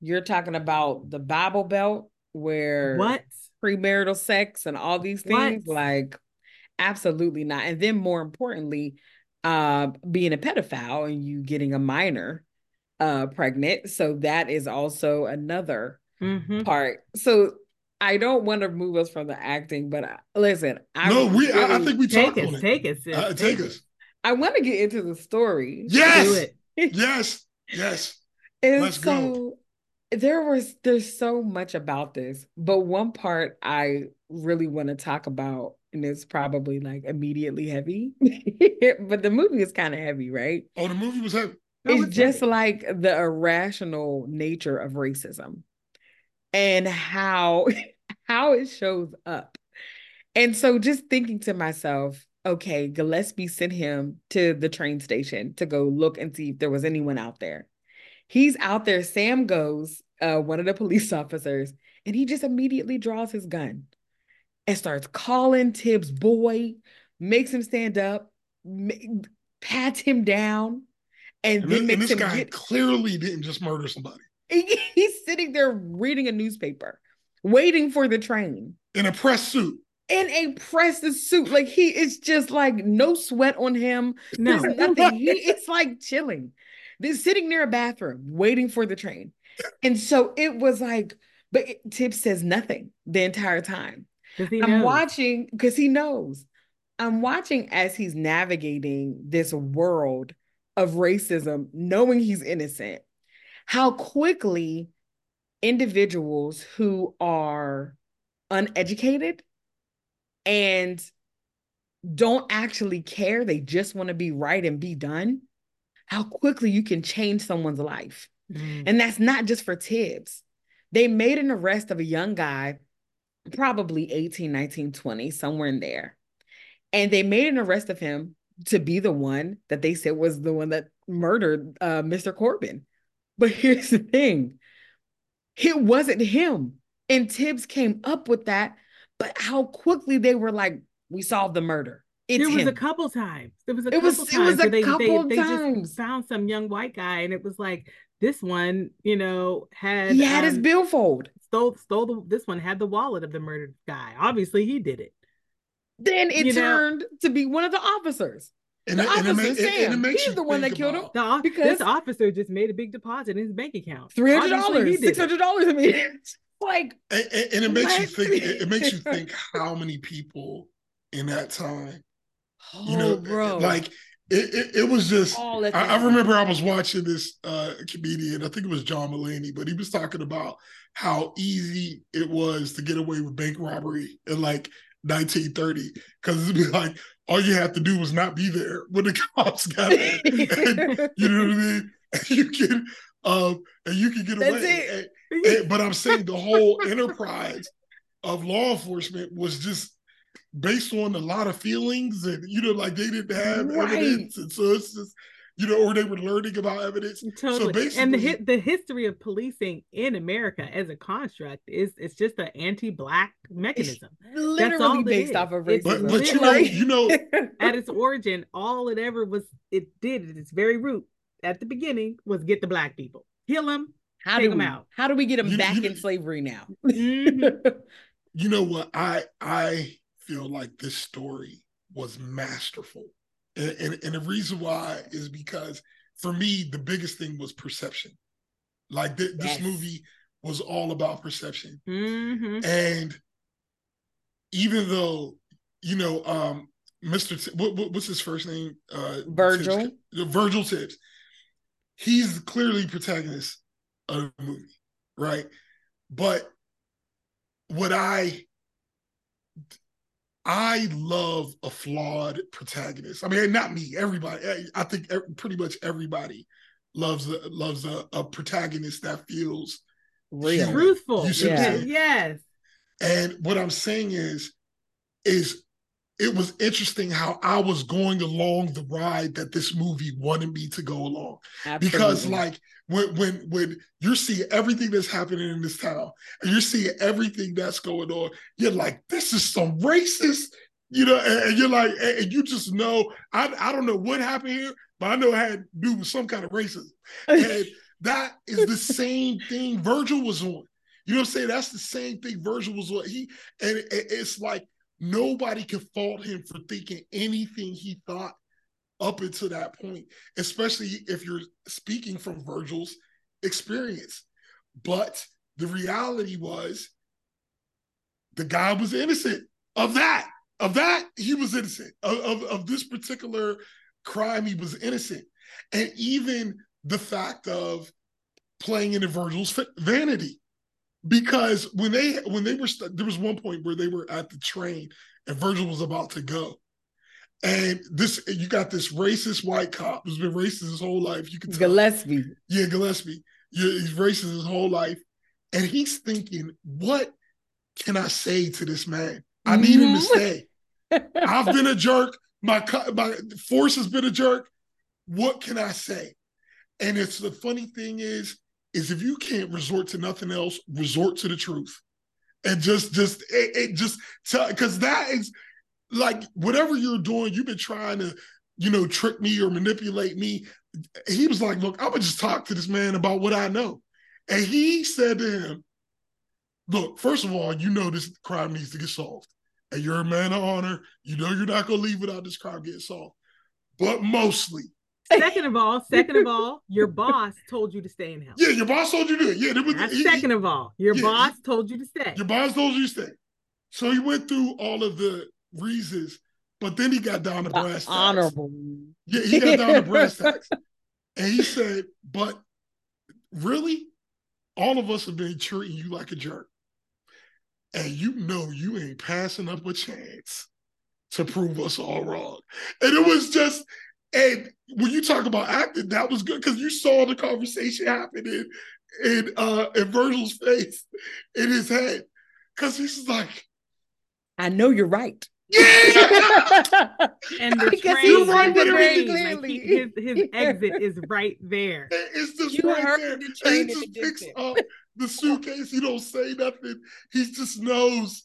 you're talking about the Bible Belt where what premarital sex and all these things, what? like absolutely not. And then more importantly, uh being a pedophile and you getting a minor uh pregnant. So that is also another mm-hmm. part. So I don't want to move us from the acting, but I, listen, I no, we. Really, I, I, think we take us, take us, uh, take, us. I want to get into the story. Yes, yes, yes. And Let's so go. there was there's so much about this, but one part I really want to talk about, and it's probably like immediately heavy, but the movie is kind of heavy, right? Oh, the movie was heavy. it's just heavy. like the irrational nature of racism and how how it shows up. And so just thinking to myself, okay, Gillespie sent him to the train station to go look and see if there was anyone out there. He's out there. Sam goes, uh, one of the police officers, and he just immediately draws his gun and starts calling Tibbs boy, makes him stand up, pats him down, and, and then this, makes and this him guy get... clearly didn't just murder somebody. He's sitting there reading a newspaper, waiting for the train in a press suit. In a press suit, like he is just like no sweat on him. No. There's nothing. he it's like chilling. They're sitting near a bathroom, waiting for the train. And so it was like, but Tibbs says nothing the entire time. I'm watching because he knows. I'm watching as he's navigating this world of racism, knowing he's innocent, how quickly individuals who are uneducated and don't actually care, they just want to be right and be done, how quickly you can change someone's life. Mm. And that's not just for Tibbs. They made an arrest of a young guy, probably 18, 19, 20, somewhere in there. And they made an arrest of him to be the one that they said was the one that murdered uh, Mr. Corbin. But here's the thing it wasn't him. And Tibbs came up with that. But how quickly they were like, we solved the murder. It's there was him. a couple times. There was a it couple was, times. It was a they, couple they, they, times. just found some young white guy, and it was like this one, you know, had he had um, his billfold. Stole stole the this one had the wallet of the murdered guy. Obviously, he did it. Then it you turned know? to be one of the officers. And, the it, officer, and, it, Sam, and it he's the one that killed him. The, because this officer just made a big deposit in his bank account. Three hundred dollars, six hundred dollars. I mean, like, and, and, it makes you think. It, makes you think how many people in that time, oh, you know, bro. like it, it, it, was just I, I, remember I was watching this uh, comedian, I think it was John Mulaney, but he was talking about how easy it was to get away with bank robbery in like 1930 because it'd be like all you have to do was not be there when the cops got and, you know what I mean? And you can um and you can get That's away. And, and, but I'm saying the whole enterprise of law enforcement was just based on a lot of feelings and you know, like they didn't have Right. evidence, and so it's just you know, or they were learning about evidence. Totally. basically- and the hi- the history of policing in America as a construct is it's just an anti-black mechanism. Literally all based is. off of It's But racism. but you know, you know, At its origin, all it ever was it did at its very root at the beginning was get the black people, kill them. how take do 'em we, out. how do we get them You- back you- in slavery now? Mhm. you know what I I feel like this story was masterful, and, and and the reason why is because for me the biggest thing was perception. Like th- this movie was all about perception, Mhm. and even though you know um Mr. T- what, what- what's his first name? Uh, Virgil. Tibbs- Virgil Tibbs. He's clearly protagonist of the movie, right? But what I I love a flawed protagonist. I mean, not me. Everybody. I- I think pretty much everybody loves a, loves a, a protagonist that feels. Real. Truthful. You see what I'm Yes, saying? yes. And what I'm saying is, is it was interesting how I was going along the ride that this movie wanted me to go along. Because like when when when you're seeing everything that's happening in this town and you're seeing everything that's going on, you're like, this is some racist, you know, and, and you're like, and, and you just know, I I don't know what happened here, but I know it had to do with some kind of racism. And that is the same thing Virgil was on. You know what I'm saying? That's the same thing Virgil was on. He and it- it's like nobody can fault him for thinking anything he thought up until that point, especially if you're speaking from Virgil's experience. But the reality was the guy was innocent of that. Of that, he was innocent. Of, of, of this particular crime, he was innocent. And even the fact of playing into Virgil's vanity. Because when they when they were st- there was one point where they were at the train and Virgil was about to go. And this you got this racist white cop who's been racist his whole life. You can tell. Gillespie. Yeah, Gillespie. Yeah, he's racist his whole life. And he's thinking, what can I say to this man? I need him to Mhm. stay. I've been a jerk. My my force has been a jerk. What can I say? And it's the funny thing is, is if you can't resort to nothing else, resort to the truth, and just just it, it just because that is like whatever you're doing, you've been trying to you know trick me or manipulate me. He was like, look, I'm gonna just talk to this man about what I know, and he said to him, look, first of all, you know this crime needs to get solved and you're a man of honor. You know you're not gonna leave without this crime getting solved. But mostly, Second of all, second of all, your boss told you to stay in house. yeah, your boss told you to. do. Yeah, there was, That's he- second of all. Your Yeah, boss told you to stay. your boss told you to stay. So he went through all of the reasons, but then he got down to brass tacks. Honorable. Yeah, he got down to brass tacks, and he said, "But really, all of us have been treating you like a jerk, and you know you ain't passing up a chance to prove us all wrong." And it was just, and when you talk about acting, that was good because you saw the conversation happening in in uh in Virgil's face, in his head, because he's like, I know you're right. "Yeah." And the I guess train, you right the train, it like, clearly. his his exit is right there. It's just You right heard there. the train he just picks distance. up the suitcase. He don't say nothing. He just knows.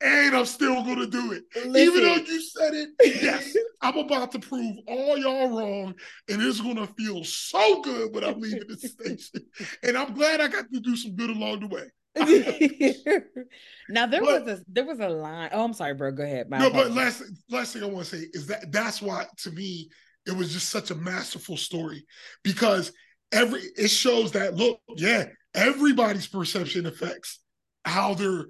And I'm still gonna do it. Even though you said it, yes, I'm about to prove all y'all wrong. And it's gonna feel so good when I'm leaving the station. And I'm glad I got to do some good along the way. now there But- was a there was a line. Oh, I'm sorry, bro. Go ahead. My no, but last last thing I want to say is that that's why to me it was just such a masterful story because every it shows that look, yeah, everybody's perception affects how they're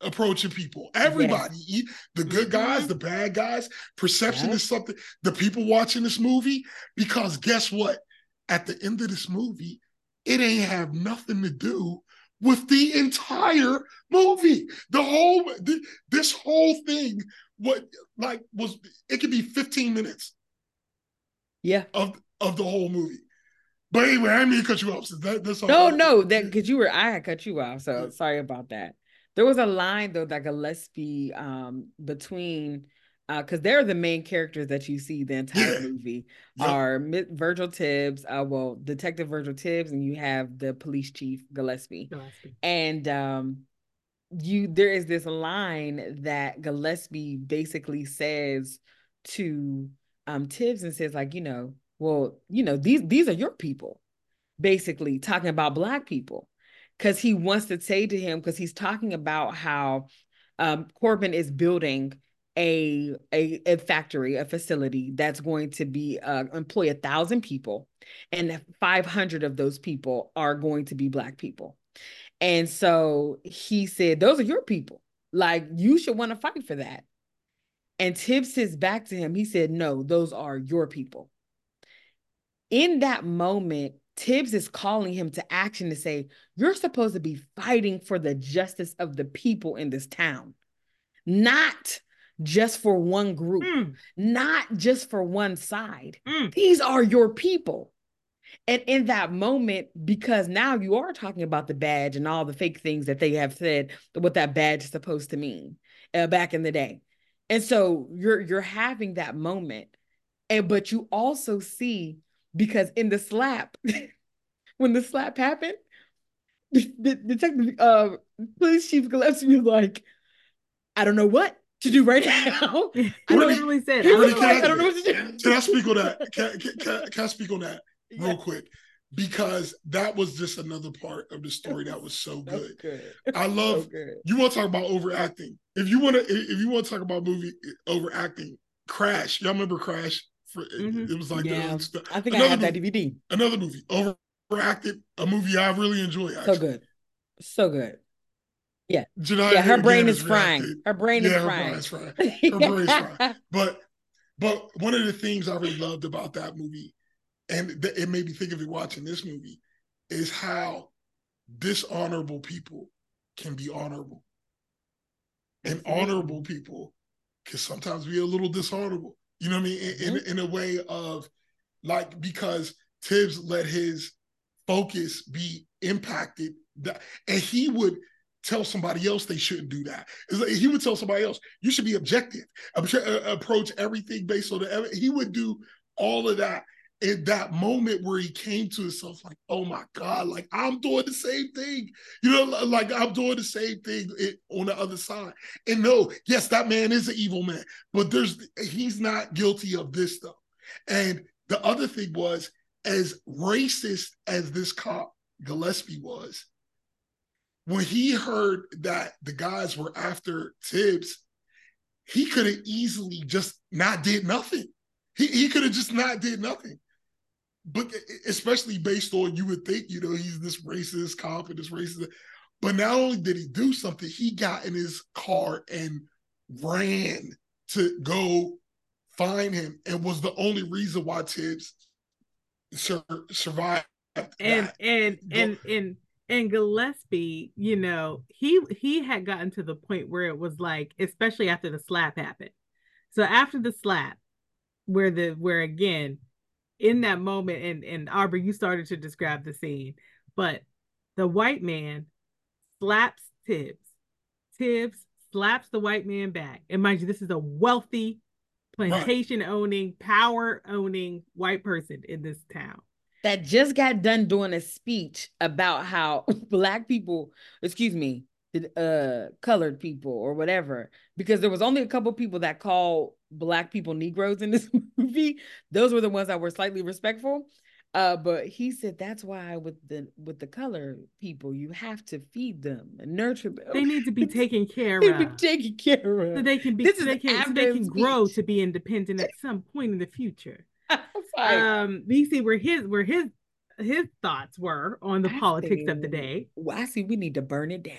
approaching people. Everybody, e- the good mm-hmm. guys, the bad guys, perception Yeah. is something. The people watching this movie, because guess what? At the end of this movie, it ain't have nothing to do with the entire movie. The whole th- this whole thing, what like was it could be 15 minutes yeah. of of the whole movie. But anyway, I mean to cut you off. So that, that's all. No, no, that because you were I had cut you off, so Yeah. sorry about that. There was a line though that Gillespie um between because uh, they're the main characters that you see the entire movie yep. are Virgil Tibbs, uh, well, Detective Virgil Tibbs, and you have the police chief Gillespie. Gillespie. And um, you there is this line that Gillespie basically says to um Tibbs and says like, you know, well, you know, these these are your people, basically talking about black people. Cause he wants to say to him, because he's talking about how um Corbin is building a, a, a factory, a facility that's going to be uh, employ a thousand people, and 500 of those people are going to be black people. And so he said, "Those are your people. Like you should want to fight for that." And Tibbs his back to him. He said, "No, those are your people." In that moment, Tibbs is calling him to action to say, You're supposed to be fighting for the justice of the people in this town, not just for one group, mm. not just for one side. Mm. These are your people. And in that moment, because now you are talking about the badge and all the fake things that they have said what that badge is supposed to mean uh, back in the day. And so you're you're having that moment. And but you also see because in the slap, when the slap happened, the, the detective uh police chief Gillespie was like, I don't know what to do right now. I literally said, I don't, know, I, I don't know what to do. Can I speak on that? Can, can, can, can I speak on that real yeah. quick? Because that was just another part of the story that was so good. good. I love so good. you want to talk about overacting. If you want to, if you want to talk about movie overacting, Crash. Y'all remember Crash? For, mm-hmm. It was like yeah. the, I think I had movie, that DVD. Another movie overacted, a movie I really enjoy. Actually. So good, so good. Yeah. Genia yeah, her brain is frying. Her brain yeah, is her frying. Brain's frying. Her brain's frying. But but one of the things I really loved about that movie, and it made me think of it watching this movie, is how dishonorable people can be honorable. And honorable people can sometimes be a little dishonorable. You know what I mean? In, mm-hmm. in, in a way of like because Tibbs let his focus be impacted that, and he would tell somebody else they shouldn't do that. Like he would tell somebody else, you should be objective, uh, approach everything based on the He would do all of that in that moment where he came to himself, like, oh my God, like I'm doing the same thing. You know, like I'm doing the same thing eh, on the other side. And no, yes, that man is an evil man, but there's he's not guilty of this stuff. And the other thing was, as racist as this cop Gillespie was, when he heard that the guys were after Tibbs, he could have easily just not did nothing. He, he could have just not did nothing. But especially based on you would think, you know, he's this racist cop and this racist. But not only did he do something, he got in his car and ran to go find him and was the only reason why Tibbs sur- survived. And that. and and and and Gillespie, you know, he he had gotten to the point where it was like, especially after the slap happened. So after the slap, where the where again, in that moment, and and Aubrey, you started to describe the scene, but the white man slaps Tibbs. Tibbs slaps the white man back. And mind you, this is a wealthy, plantation owning, power owning white person in this town that just got done doing a speech about how black people, excuse me, uh colored people or whatever because there was only a couple people that call black people negroes in this movie those were the ones that were slightly respectful. Uh but he said that's why with the with the color people you have to feed them and nurture them. They need to be taken care of be taken care of. So they can be this so they can, so they can grow to be independent at some point in the future. Um, we see where his where his his thoughts were on the I politics see, of the day. Well, I see we need to burn it down.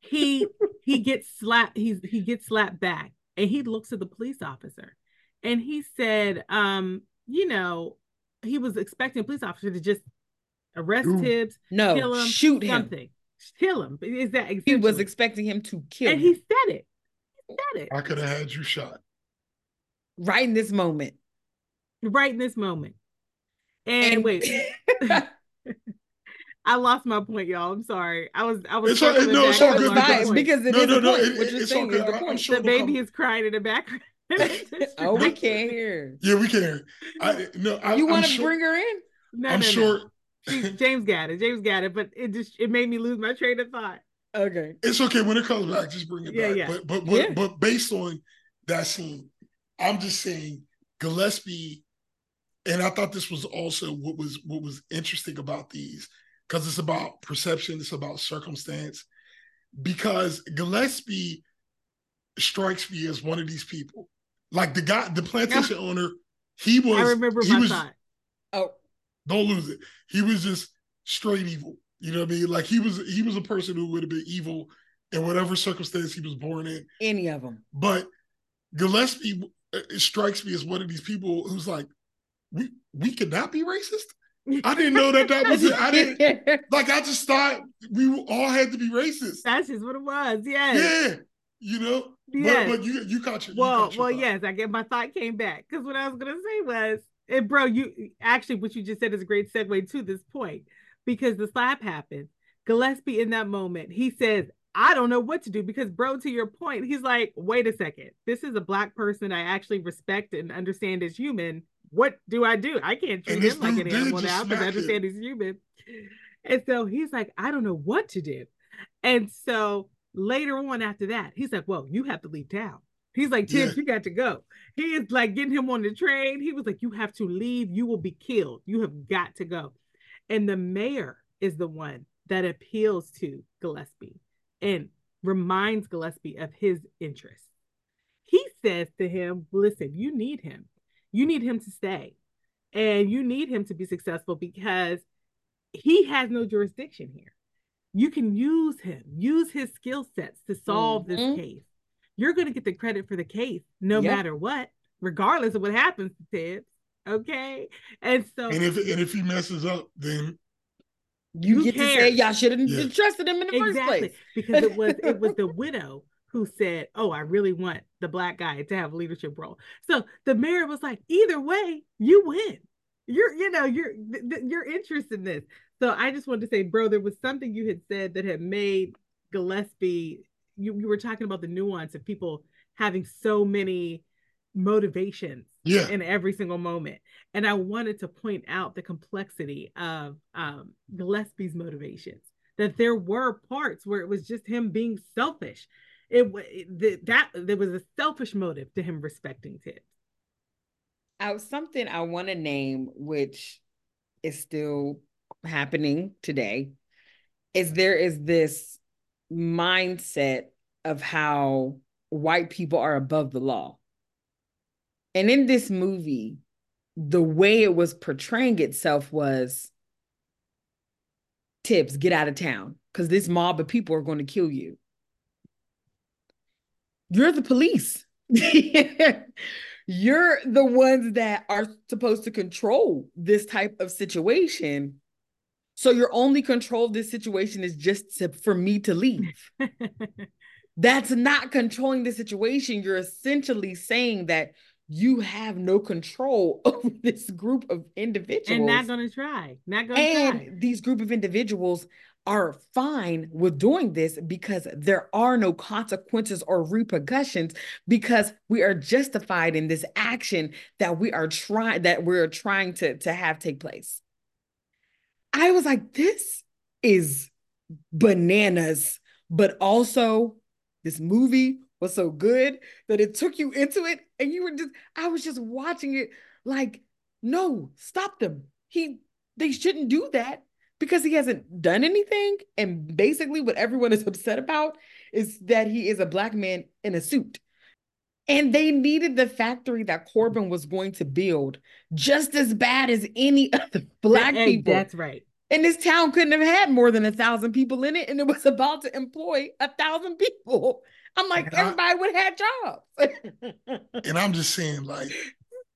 he he gets slapped. He's he gets slapped back, and he looks at the police officer, and he said, um, you know, he was expecting a police officer to just arrest Ooh, Tibbs, no, kill him, shoot something. him, kill him. Is that he was expecting him to kill, and him. he said it. He said it. I could have had you shot right in this moment right in this moment. And, and wait. I lost my point, y'all. I'm sorry. I was I was It's all- circling no, back it's all good Laura's because- point. because it No, is no, no, point. it- what it- it's saying okay. the I- point. sure the baby come- is crying in the background. oh, we can't hear. Yeah, we can. hear. I no. I, You want to sure, bring her in? no, I'm no, no. sure. She- James got it. James got it, but it just it made me lose my train of thought. Okay. It's okay when it comes back. Just bring it Yeah, back. yeah. But but but, Yeah. but based on that scene, I'm just saying Gillespie, and I thought this was also what was what was interesting about these because it's about perception, it's about circumstance. Because Gillespie strikes me as one of these people, like the guy, the plantation owner. He was. I remember he my was, thought. Oh, Don't lose it. He was just straight evil. You know what I mean? Like he was he was a person who would have been evil in whatever circumstance he was born in. any of them. But Gillespie uh, it strikes me as one of these people who's like, we we could not be racist. I didn't know that that was it. I didn't like. I just thought we all had to be racist. That's just what it was. Yes. Yeah, you know. Yes. But but you you caught your you well, caught your well, thought. yes. I get my thought came back because what I was gonna say was, and bro, you actually what you just said is a great segue to this point because the slap happened. Gillespie in that moment, he says, "I don't know what to do," because bro, to your point, he's like, "Wait a second, this is a black person I actually respect and understand as human. What do I do? I can't treat him like an animal now because I him. understand he's human." And so he's like, "I don't know what to do," and so later on after that, he's like, Well, you have to leave town. He's like, Tibbs, Yeah. you got to go. He is like getting him on the train. He was like, You have to leave. You will be killed. You have got to go. And the mayor is the one that appeals to Gillespie and reminds Gillespie of his interests. He says to him, Listen, you need him. You need him to stay. And you need him to be successful because he has no jurisdiction here you can use him, use his skill sets to solve Mhm. this case. You're going to get the credit for the case no Yep. matter what, regardless of what happens to Tibbs. Okay. And so, And if and if he messes up, then You Who get to say y'all shouldn't have Yeah. trusted him in the first place. because it was it was the widow who said, "Oh, I really want the black guy to have a leadership role." So the mayor was like, "Either way, you win. You're, you know, you're th- th- your interest in this." So I just wanted to say, bro, there was something you had said that had made Gillespie. You you were talking about the nuance of people having so many motivations yeah, in every single moment. And I wanted to point out the complexity of um, Gillespie's motivations. That there were parts where it was just him being selfish. It that there was a selfish motive to him respecting Tibbs. I, something I want to name, which is still happening today, is there is this mindset of how white people are above the law. And in this movie, the way it was portraying itself was Tibbs, get out of town because this mob of people are going to kill you. You're the police. You're the ones that are supposed to control this type of situation. So your only control of this situation is just to, for me to leave. That's not controlling the situation. You're essentially saying that you have no control over this group of individuals. and not gonna try. Not gonna And try. these group of individuals are fine with doing this because there are no consequences or repercussions because we are justified in this action that we are trying that we're trying to to have take place. I was like this is bananas, but also this movie was so good that it took you into it and you were just I was just watching it like no, stop them. He they shouldn't do that because he hasn't done anything. And basically, what everyone is upset about is that he is a black man in a suit. And they needed the factory that Corbin was going to build just as bad as any other black Hey, people. That's right. And this town couldn't have had more than a thousand people in it, and it was about to employ a thousand people. I'm like, And I- everybody would have had jobs. and I'm just saying, like,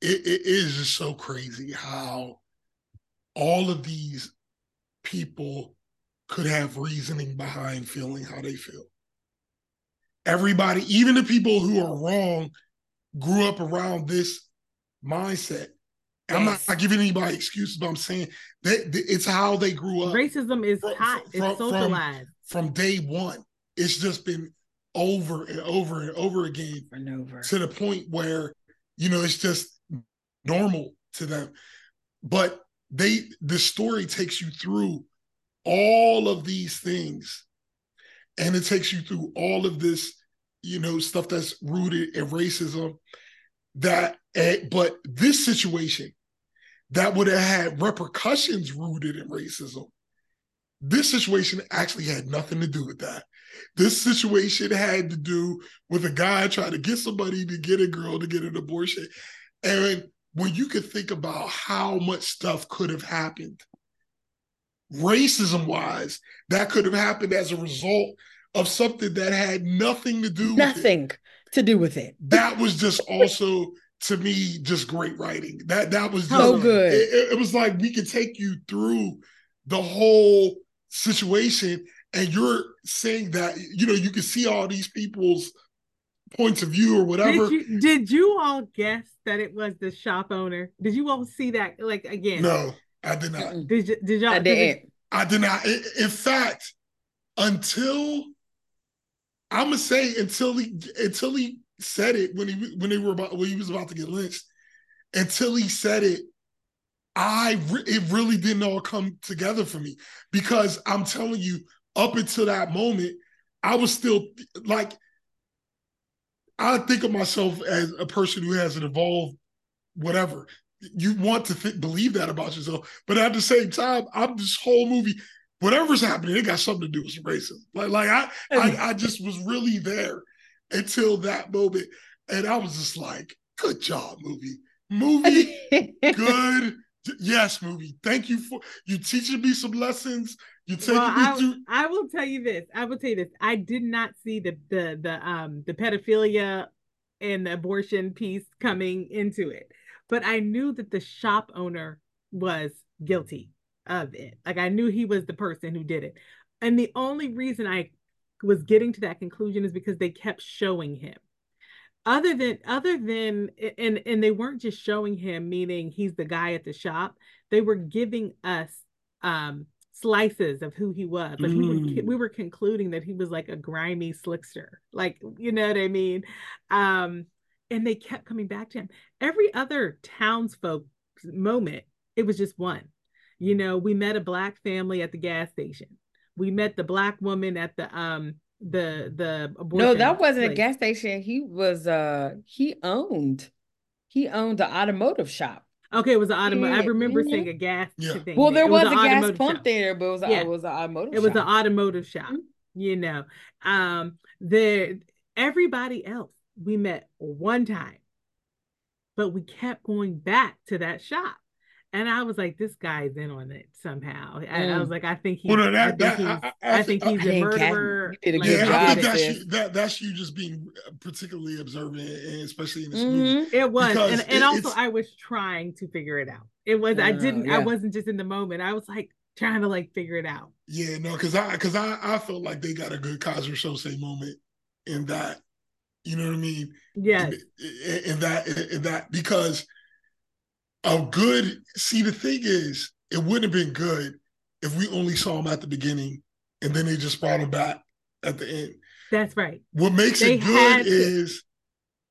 it, it is just so crazy how all of these people could have reasoning behind feeling how they feel. Everybody, even the people who are wrong, grew up around this mindset. I'm not, not, giving anybody excuses, but I'm saying that it's how they grew up. Racism is from, hot. From, it's socialized from, from, day one. It's just been over and over and over again and over to the point where you know it's just normal to them. But they the story takes you through all of these things, and it takes you through all of this, you know, stuff that's rooted in racism. That, eh, but this situation that would have had repercussions rooted in racism. This situation actually had nothing to do with that. This situation had to do with a guy trying to get somebody to get a girl to get an abortion. And when you could think about how much stuff could have happened, racism wise, that could have happened as a result of something that had nothing to do nothing to do with it. That was just also to me just great writing. That that was just, so good. It, it was like we could take you through the whole situation, and you're saying that you know you can see all these people's points of view or whatever. Did you, did you all guess that it was the shop owner? Did you all see that? Like again? No, I did not. Did you? Did y'all? I didn't. I did not. In fact, until I'm gonna say until he until he said it when he when they were about when he was about to get lynched. Until he said it, I re- it really didn't all come together for me because I'm telling you, up until that moment, I was still like, I think of myself as a person who has an evolved whatever. You want to th- believe that about yourself, but at the same time, I'm this whole movie. Whatever's happening, it got something to do with racism. Like, like I, I, I just was really there until that moment. And I was just like, good job, movie. Movie, good. Yes, movie. Thank you for you teaching me some lessons. You taking well, me I, through. I will tell you this. I will tell you this. I did not see the the the um the pedophilia and the abortion piece coming into it, but I knew that the shop owner was guilty of it. Like I knew he was the person who did it. And the only reason I was getting to that conclusion is because they kept showing him other than other than and and they weren't just showing him meaning he's the guy at the shop they were giving us um slices of who he was but mm. we were we were concluding that he was like a grimy slickster like you know what i mean? Um and they kept coming back to him. Every other townsfolk moment it was just one. You know we met a black family at the gas station. We met the black woman at the um the the abortion no that wasn't place. a gas station. He was uh he owned he owned the automotive shop okay it was an automotive yeah. i remember mm-hmm. seeing a gas yeah. thing well there was, was, a gas pump shop. there but it was, yeah. it was an automotive it was an automotive shop mm-hmm. you know um the everybody else we met one time but we kept going back to that shop and I was like, this guy's in on it somehow. And mm. I was like, I think he's, well, no, that, I, think that, he's I, I, I, think he's a murderer. Like, yeah, I think that's you, that, that's you just being particularly observant, and especially in this mm-hmm. movie. It was, and, and it, also I was trying to figure it out. It was, I didn't, yeah. I wasn't just in the moment. I was like trying to like figure it out. Yeah, no, because I, because I, I felt like they got a good Keyser Söze moment in that. You know what I mean? Yeah. In, in that, in that, because a good see the thing is it wouldn't have been good if we only saw him at the beginning and then they just brought him back at the end. That's right. What makes they it good is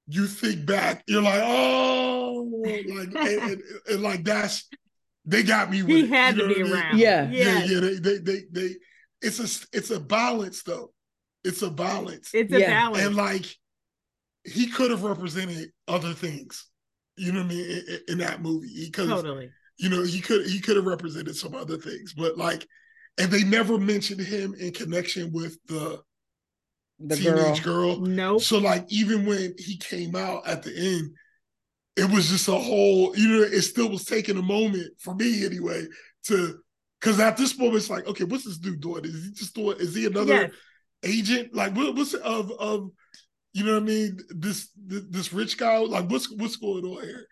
you think back, you're like, oh, like and, and, and, like that's they got me. he had to be around. Yeah, yeah, yeah. They, they, they, they, It's a, it's a balance though. It's a balance. It's a yeah. balance, and like he could have represented other things. You know what I mean? In, in that movie, because totally. You know, he could he could have represented some other things, but like, and they never mentioned him in connection with the the teenage girl. girl. No. So like, even when he came out at the end, it was just a whole. You know, it still was taking a moment for me anyway to because at this moment it's like, okay, what's this dude doing? Is he just doing? Is he another yes. agent? Like, what, what's of of you know what I mean? This this rich guy, like what's what's going on here?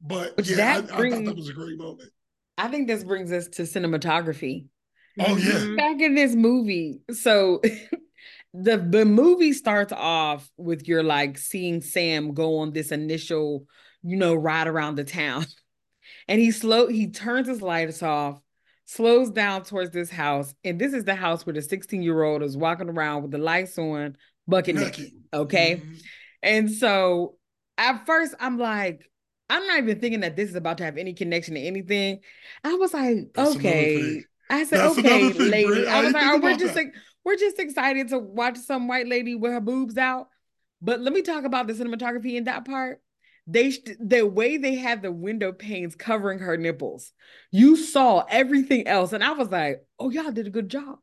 But Which yeah, I, brings, I, thought that was a great moment. I think this brings us to cinematography. Oh yeah. Mm-hmm. Back in this movie, so the the movie starts off with your like seeing Sam go on this initial, you know, ride around the town. And he slow he turns his lights off, slows down towards this house. And this is the house where the 16-year-old is walking around with the lights on, bucket naked. Okay. Mm-hmm. And so at first I'm like, I'm not even thinking that this is about to have any connection to anything. I was like, That's okay. I said, That's okay, thing, lady. I was like, oh, we're just like, we're just excited to watch some white lady with her boobs out. But let me talk about the cinematography in that part. They the way they had the window panes covering her nipples, you saw everything else, and I was like, "Oh, y'all did a good job."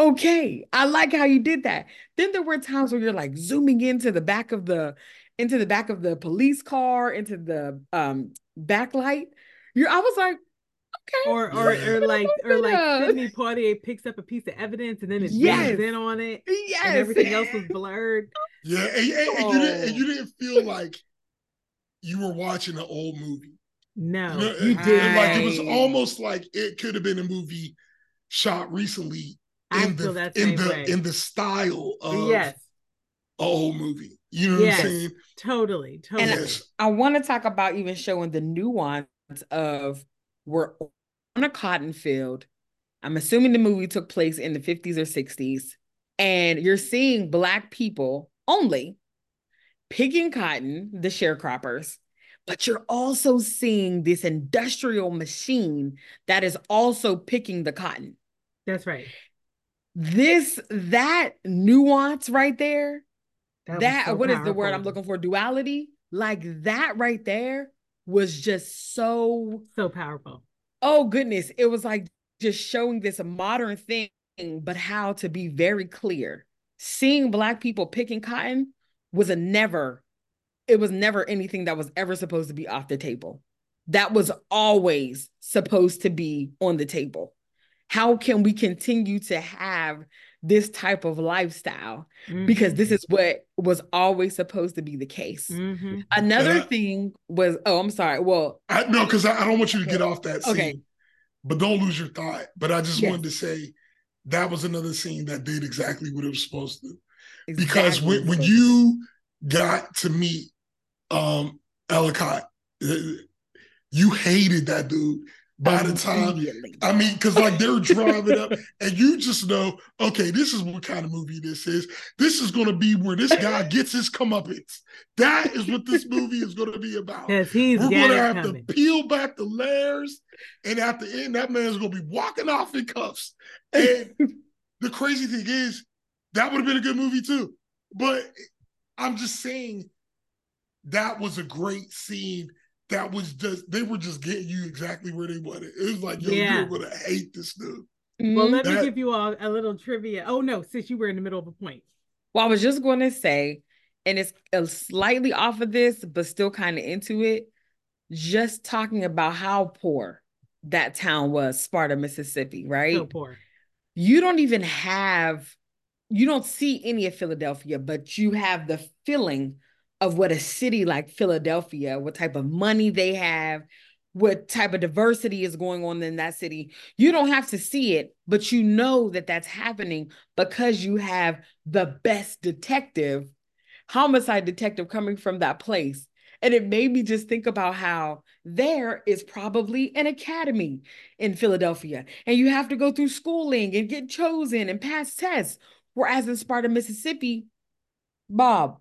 Okay, I like how you did that. Then there were times where you're like zooming into the back of the into the back of the police car, into the um backlight. You're, I was like, okay. Or or, or like or like Sidney Poitier picks up a piece of evidence and then it yes. in on it. Yes. And everything else was blurred. Yeah, and, and, and oh. you didn't and you didn't feel like you were watching an old movie. No, you, know, you did. Like it was almost like it could have been a movie shot recently in the in the way. in the style of yes. a old movie. You know yes, what I'm saying? Totally, totally. And yes. I, I want to talk about even showing the nuance of we're on a cotton field. I'm assuming the movie took place in the 50s or 60s, and you're seeing black people only picking cotton, the sharecroppers, but you're also seeing this industrial machine that is also picking the cotton. That's right. This that nuance right there that, that so what powerful. is the word I'm looking for? Duality. Like that right there was just so so powerful. Oh goodness, it was like just showing this modern thing, but how to be very clear. Seeing black people picking cotton was a never. It was never anything that was ever supposed to be off the table. That was always supposed to be on the table. How can we continue to have this type of lifestyle mm-hmm. because this is what was always supposed to be the case. Mm-hmm. Another I, thing was, oh, I'm sorry. Well, I, no, because I, I, don't want you to get off that scene, okay. but don't lose your thought. But I just yes. wanted to say that was another scene that did exactly what it was supposed to. Exactly because when, when you got to meet um Endicott, uh, you hated that dude by the time I mean, because like they're driving up, and you just know, okay, this is what kind of movie this is. This is going to be where this guy gets his comeuppance. That is what this movie is going to be about. Yes, he's We're going to have coming. to peel back the layers, and at the end, that man's going to be walking off in cuffs. And the crazy thing is, that would have been a good movie too. But I'm just saying, that was a great scene that was just they were just getting you exactly where they wanted. It was like, yo, yeah. you're gonna hate this dude. Well, let that, me give you all a little trivia. Oh no, since you were in the middle of a point. Well, I was just going to say, and it's uh, slightly off of this, but still kind of into it. Just talking about how poor that town was, Sparta, Mississippi, right? So poor. You don't even have, you don't see any of Philadelphia, but you have the feeling of what a city like Philadelphia, what type of money they have, what type of diversity is going on in that city. You don't have to see it, but you know that that's happening because you have the best detective, homicide detective coming from that place. And it made me just think about how there is probably an academy in Philadelphia, and you have to go through schooling and get chosen and pass tests. Whereas in Sparta, Mississippi, Bob,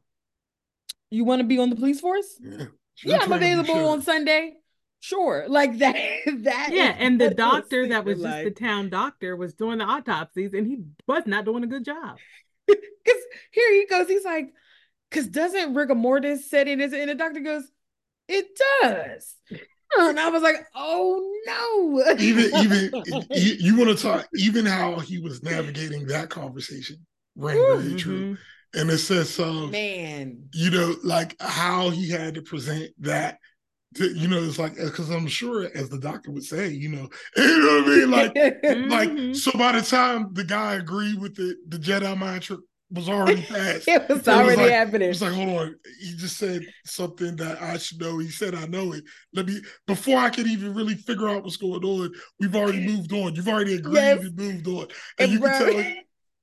you want to be on the police force? Yeah, yeah I'm available sure. on Sunday. Sure, like that. That yeah, and the doctor that was like. just the town doctor was doing the autopsies, and he was not doing a good job. Because here he goes, he's like, because doesn't rigor mortis set in? And the doctor goes, it does. And I was like, oh no. even even you, want to talk even how he was navigating that conversation rang very mm-hmm. true and it says some man, you know, like how he had to present that. To, you know, it's like because I'm sure, as the doctor would say, you know, you know what I mean, like, mm-hmm. like so. By the time the guy agreed with it, the Jedi mind trick was already passed. it was already it was like, happening. It was like, hold on, he just said something that I should know. He said, I know it. Let me before I could even really figure out what's going on. We've already moved on. You've already agreed yes. and moved on, and, and you can tell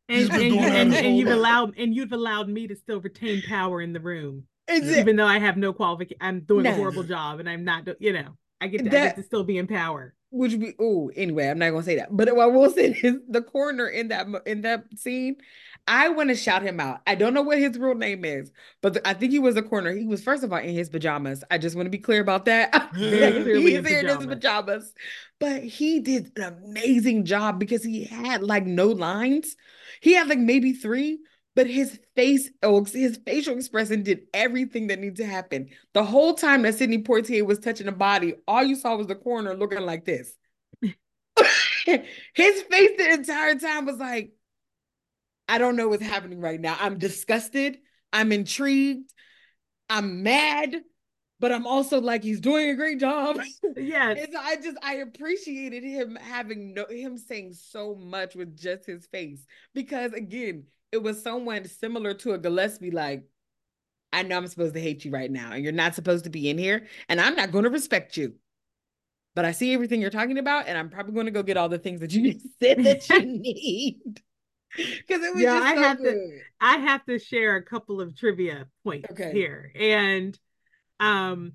and, and, and, and you've allowed and you've allowed me to still retain power in the room, even though I have no qualification. I'm doing no. a horrible job, and I'm not, you know. I get to, that, I get to still be in power. Would be oh anyway, I'm not gonna say that. But what I will say is the coroner in that in that scene, I want to shout him out. I don't know what his real name is, but the, I think he was a coroner. He was first of all in his pajamas. I just want to be clear about that. Very clearly He's in, his pajamas. But he did an amazing job because he had like no lines. He had like maybe three, but his face, oh, his facial expression did everything that needed to happen. The whole time that Sidney Poitier was touching the body, all you saw was the coroner looking like this. his face the entire time was like, I don't know what's happening right now. I'm disgusted. I'm intrigued. I'm mad, but I'm also like he's doing a great job. Yeah. so I just I appreciated him having no him saying so much with just his face because again, it was someone similar to a Gillespie, like, I know I'm supposed to hate you right now, and you're not supposed to be in here, and I'm not going to respect you. But I see everything you're talking about, and I'm probably going to go get all the things that you said that you need. Because it was yeah, I so have good. to I have to share a couple of trivia points okay. here. And um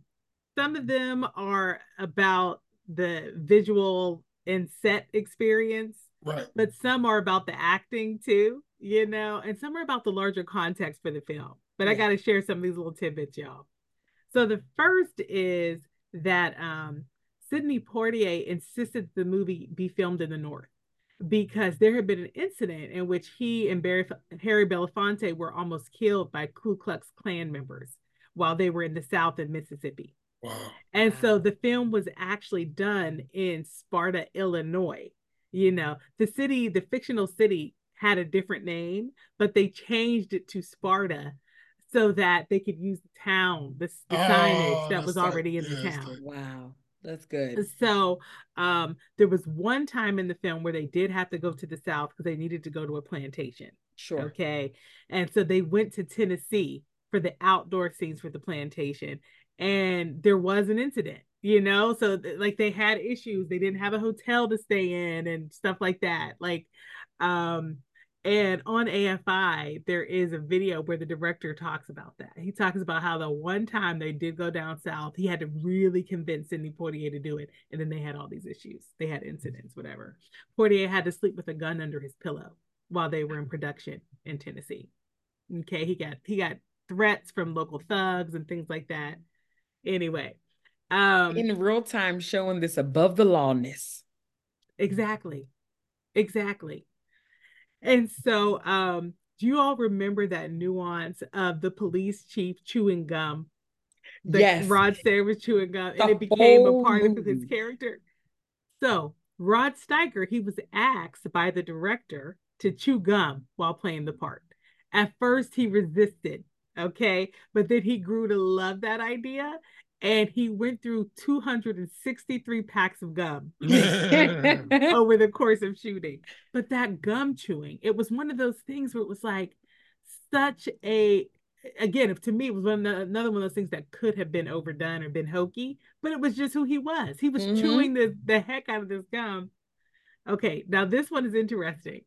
some of them are about the visual and set experience. Right. But some are about the acting too you know, and some are about the larger context for the film. But yeah. I got to share some of these little tidbits, y'all. So the first is that um, Sidney Poitier insisted the movie be filmed in the North because there had been an incident in which he and Barry, Harry Belafonte were almost killed by Ku Klux Klan members while they were in the South in Mississippi. Wow. And so the film was actually done in Sparta, Illinois. You know, the city, the fictional city had a different name, but they changed it to Sparta so that they could use the town, the, the oh, signage that was already in the town. Wow. That's good. So um, there was one time in the film where they did have to go to the South because they needed to go to a plantation. Sure. Okay. And so they went to Tennessee for the outdoor scenes for the plantation. And there was an incident, you know? So th- like they had issues. They didn't have a hotel to stay in and stuff like that. Like um and on AFI, there is a video where the director talks about that. He talks about how the one time they did go down south, he had to really convince Sidney Poitier to do it. And then they had all these issues. They had incidents, whatever. Poitier had to sleep with a gun under his pillow while they were in production in Tennessee. Okay, he got he got threats from local thugs and things like that. Anyway, um in real time showing this above the lawness. Exactly. Exactly. And so, um, do you all remember that nuance of the police chief chewing gum? The yes. Rod Steiger was chewing gum, the and it became a part movie. of his character. So, Rod Steiger, he was asked by the director to chew gum while playing the part. At first, he resisted, okay, but then he grew to love that idea and he went through 263 packs of gum over the course of shooting. But that gum chewing, it was one of those things where it was like such a again, if to me, it was one another one of those things that could have been overdone or been hokey, but it was just who he was. He was mm-hmm. chewing the, the heck out of this gum. Okay, now this one is interesting.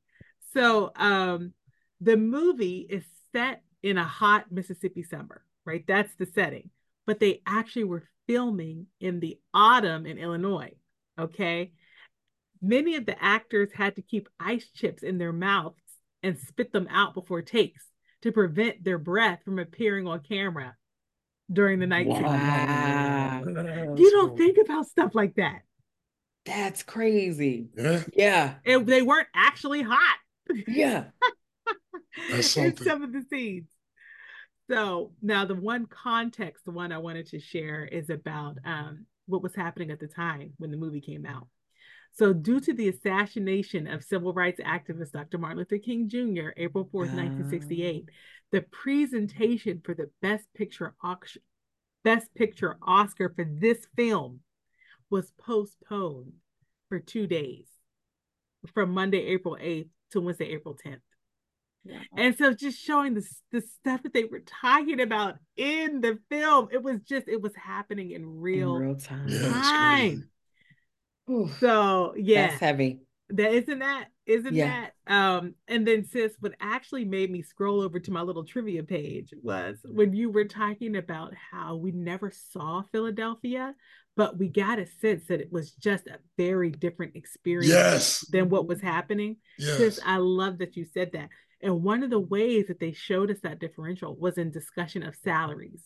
So um the movie is set in a hot Mississippi summer, right? That's the setting but they actually were filming in the autumn in Illinois. Okay. Many of the actors had to keep ice chips in their mouths and spit them out before takes to prevent their breath from appearing on camera during the night. Wow. You don't think about stuff like that. That's crazy. Yeah. Yeah. It, they weren't actually hot. Yeah. That's something. In some of the scenes. So now the one context, the one I wanted to share is about um, what was happening at the time when the movie came out. So, due to the assassination of civil rights activist Dr. Martin Luther King Jr., April 4th, 1968, the presentation for the Best Picture auction, Best Picture Oscar for this film was postponed for two days from Monday, April 8th to Wednesday, April 10th. And so just showing the, the stuff that they were talking about in the film, it was just, it was happening in real, in real time. Yeah, time. So yeah. That's heavy. That isn't that isn't Yeah. that um and then sis what actually made me scroll over to my little trivia page was when you were talking about how we never saw Philadelphia but we got a sense that it was just a very different experience Yes. than what was happening Yes. sis I love that you said that and one of the ways that they showed us that differential was in discussion of salaries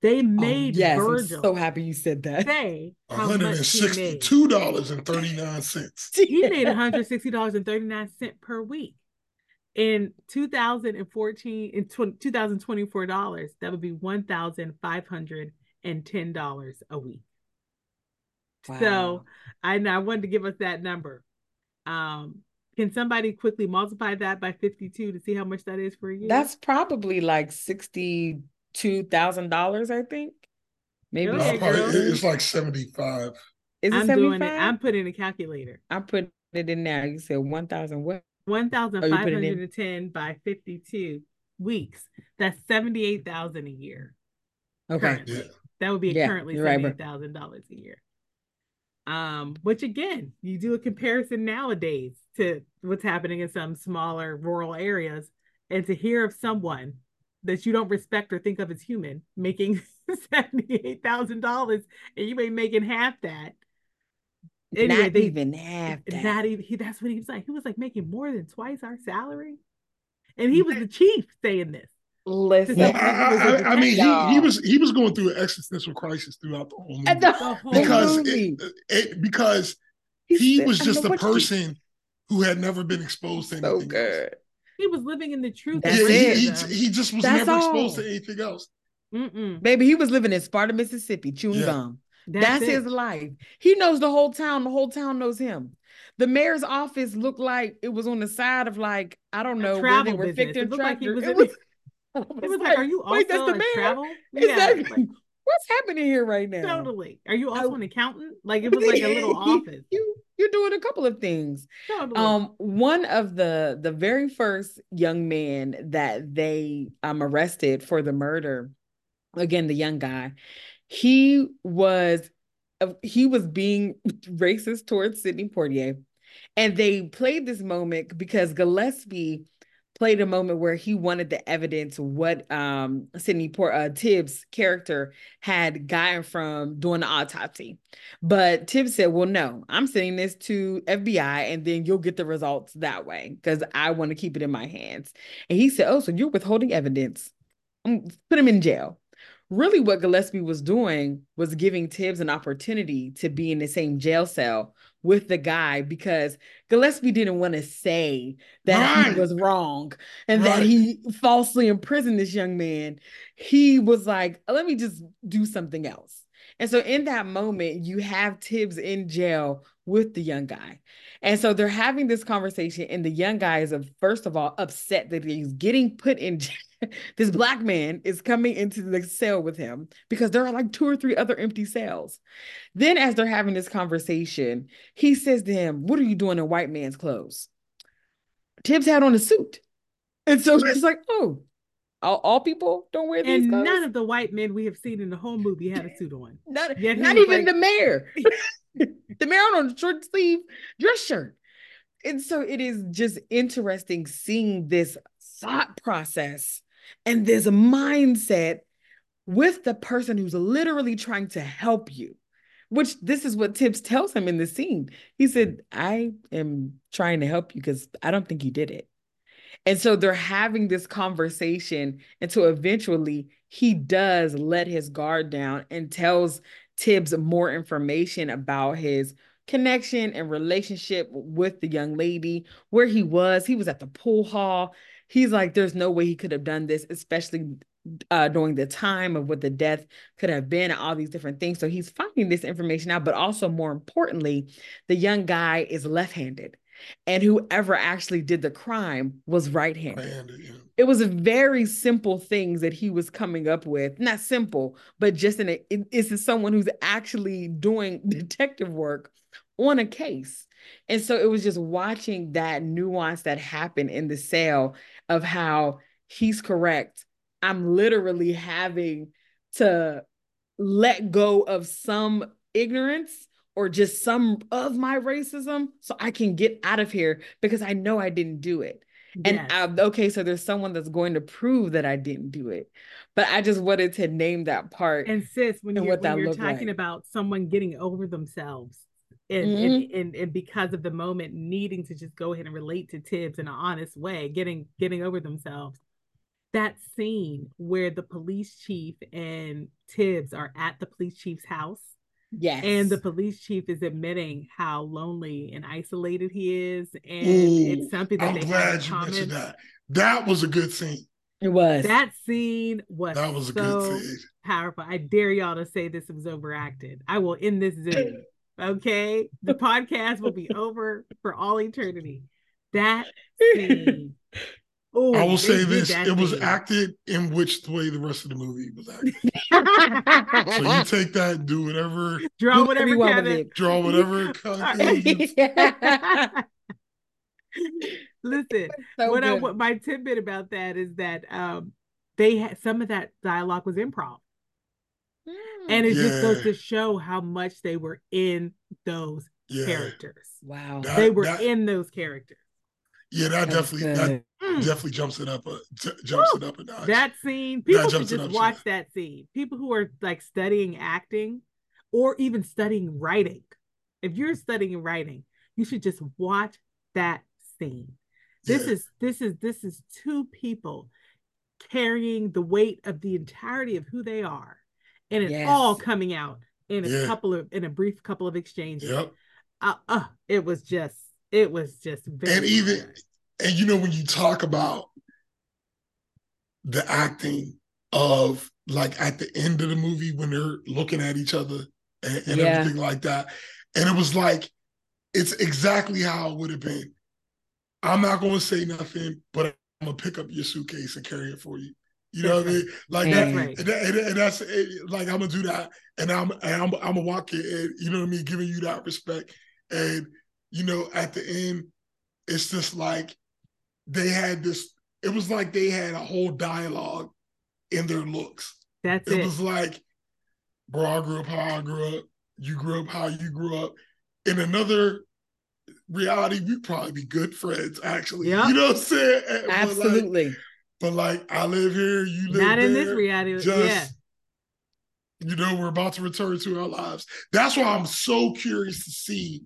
they Oh, made yes, I'm so happy you said that. say how he made $162.39. he made $160.39 per week. In 2014, in 20, 2024 dollars, that would be $1,510 a week. Wow. So I, I wanted to give us that number. Um, can somebody quickly multiply that by 52 to see how much that is for a year? That's probably like sixty-two thousand dollars, I think. Maybe No, probably- it's like 75. is it I'm doing it. 75? I'm putting a calculator. I'm putting it in now. You said one thousand what? One thousand Oh, you five put it in? hundred and ten by fifty-two weeks. That's seventy-eight thousand a year. Okay. Yeah. That would be Yeah, currently you're right, bro. seventy-eight thousand dollars a year. Um, which again, you do a comparison nowadays to what's happening in some smaller rural areas, and to hear of someone that you don't respect or think of as human making seventy-eight thousand dollars, and you ain't making half that. Anyway, Not they- even half that. Not even he. That's what he was like. He was like making more than twice our salary, and he was the chief saying this. Listen, Well, Some I, people was I, a I mean, he, he was he was going through an existential crisis throughout the whole movie the The whole because movie. it, it because He he said, was just know a what you-" person who had never been exposed to anything So else. good. He was living in the truth. That's Yeah, it. he, he, he just was That's never exposed to anything else. Mm-mm. Baby, he was living in Sparta, Mississippi, chewing Yeah. gum. That's, That's, his life. He knows the whole town. The whole town knows him. The mayor's office looked like it was on the side of like I don't know where they travel were business. fixing It looked like he was It in- was, I was like, "Are you also wait, that's the mayor? travel?" Exactly. like, What's happening here right now? totally. Are you I- also an accountant? Like it was like a little office. you you're doing a couple of things. Totally. Um, one of the the very first young man that they um arrested for the murder, again, the young guy, he was he was being racist towards Sidney Poitier. and they played this moment because Gillespie played a moment where he wanted the evidence what um Sidney Port uh, Tibbs character had gotten from doing the autopsy. But Tibbs said, "Well, no, I'm sending this to FBI, and then you'll get the results that way because I want to keep it in my hands." And he said, "Oh, so you're withholding evidence? Put him in jail." Really, what Gillespie was doing was giving Tibbs an opportunity to be in the same jail cell with the guy because Gillespie didn't want to say that Right. he was wrong and that he falsely imprisoned this young man. He was like, let me just do something else. And so in that moment, you have Tibbs in jail with the young guy. And so they're having this conversation, and the young guy is, of first of all, upset that he's getting put in jail. this black man is coming into the cell with him because there are like two or three other empty cells. Then, as they're having this conversation, he says to him, What are you doing in white man's clothes? Tibbs had on a suit. And so it's like, Oh, all, all people don't wear these and clothes? none of the white men we have seen in the whole movie had a suit on. Not, not even like- the mayor. the mayor on a short sleeve dress shirt. And so it is just interesting seeing this thought process and this mindset with the person who's literally trying to help you. Which this is what Tibbs tells him in the scene. He said, I am trying to help you because I don't think you did it. And so they're having this conversation until eventually he does let his guard down and tells Tibbs more information about his connection and relationship with the young lady, where he was. He was at the pool hall. He's like, there's no way he could have done this, especially uh, during the time of what the death could have been, and all these different things. So he's finding this information out, but also more importantly, the young guy is left handed. And whoever actually did the crime was right handed yeah. it was very simple things that he was coming up with not simple but just in a it- it's someone who's actually doing detective work on a case and so it was just watching that nuance that happened in the cell of how he's correct i'm literally having to let go of some ignorance or just some of my racism so I can get out of here because I know I didn't do it. And I, okay, so there's someone that's going to prove that I didn't do it. But I just wanted to name that part. And sis, when you're, what when you're talking like. about someone getting over themselves and, Mm-hmm. and, and, and because of the moment needing to just go ahead and relate to Tibbs in an honest way, getting getting over themselves. That scene where the police chief and Tibbs are at the police chief's house yes. and the police chief is admitting how lonely and isolated he is and Ooh, it's something that I'm they glad you common. mentioned that. That was a good scene. it was. That scene was, That was a so good scene. powerful. I dare y'all to say this was overacted. I will end this Zoom. Okay. The podcast will be over for all eternity. That scene. Oh, I will say this: that it was scene. acted in which way the rest of the movie was acted. So you take that, and do whatever, Draw whatever you want kind with of it. draw whatever conclusions. listen. So what I what my tidbit about that is that um they had some of that dialogue was improv. And it just goes to show how much they were in those Yeah, characters. wow. That- they were that- in those characters. yeah, that That's definitely that. Mm. definitely jumps it up a j- jumps it up a notch. That scene, people should jumps just watch Sheena. that scene. People who are like studying acting or even studying writing. If you're studying writing, you should just watch that scene. This Yeah. is this is this is two people carrying the weight of the entirety of who they are. And it's all coming out in a Yeah. couple of in a brief couple of exchanges. Yep. Uh, uh, it was just it was just very And even and you know when you talk about the acting of like at the end of the movie when they're looking at each other and, and Yeah. everything like that and it was like it's exactly how it would have been i'm not going to say nothing but i'm going to pick up your suitcase and carry it for you you know what i mean like That's that right. and, that- and, and that's it, like i'm gonna do that and i'm and i'm, I'm gonna walk it and you know what i mean giving you that respect and you know at the end it's just like they had this it was like they had a whole dialogue in their looks That's it it. was like bro i grew up how i grew up you grew up how you grew up in another reality we'd probably be good friends actually Yep. you know what i'm saying but like- Absolutely. But like i live here you live Not in there, this reality. just yeah. you know we're about to return to our lives that's why i'm so curious to see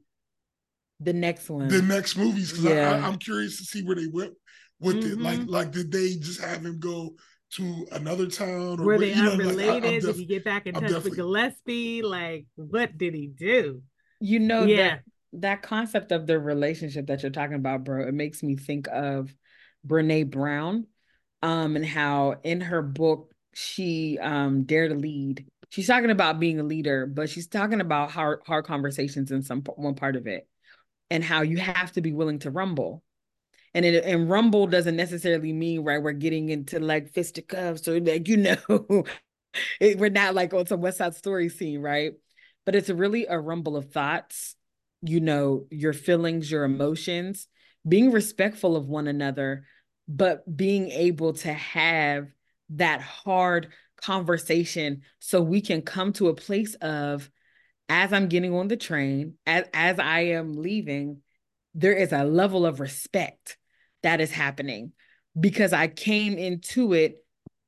The next one. the next movies because Yeah. I, I'm curious to see where they went with it. Like, Mhm. like did they just have him go to another town, or Were what- they you know, like, I- unrelated? def- Did he get back in I'm touch with Gillespie? Like, what did he do? you know yeah. that that concept of the relationship that you're talking about, bro, it makes me think of Brene Brown, um, and how in her book she um dare to lead. She's talking about being a leader, but she's talking about hard hard conversations in some one part of it, and how you have to be willing to rumble. And it and rumble doesn't necessarily mean right. We're getting into like fisticuffs or like you know, it, we're not like on some West Side Story scene, right? But it's really a rumble of thoughts, you know, your feelings, your emotions, being respectful of one another, but being able to have that hard conversation so we can come to a place of as I'm getting on the train, as as I am leaving, there is a level of respect that is happening because I came into it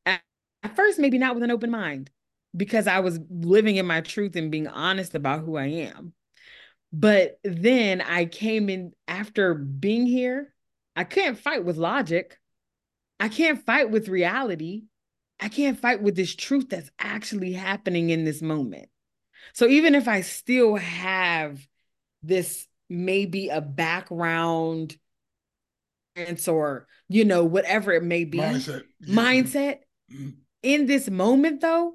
at, at first, maybe not with an open mind, because I was living in my truth and being honest about who I am. But then I came in after being here. I can't fight with logic. I can't fight with reality. I can't fight with this truth that's actually happening in this moment. So even if I still have this maybe a background or you know whatever it may be mindset. Mindset Mhm. in this moment though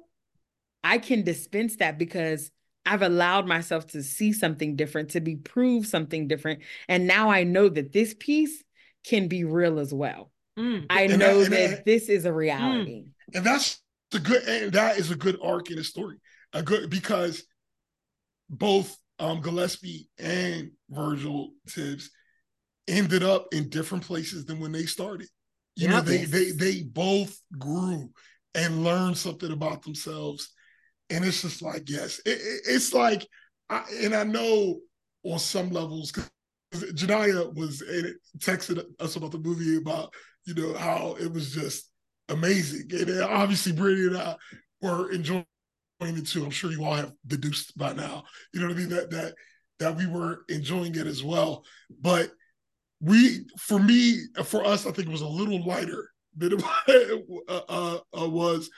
I can dispense that because I've allowed myself to see something different to be proved something different and now I know that this piece can be real as well. Mm. I And know that- that, that- this is a reality. and that's the good and that is a good arc in the story a good because both um gillespie and virgil tibbs ended up in different places than when they started you know they they they both grew and learned something about themselves and it's just like yes it, it- it's like I, and I know on some levels, because Genia was texted us about the movie about you know how it was just amazing, and obviously Brittany and I were enjoying it too. I'm sure you all have deduced by now. You know what I mean? That that that we were enjoying it as well. But we, for me, for us, I think it was a little lighter than it uh, uh, uh, was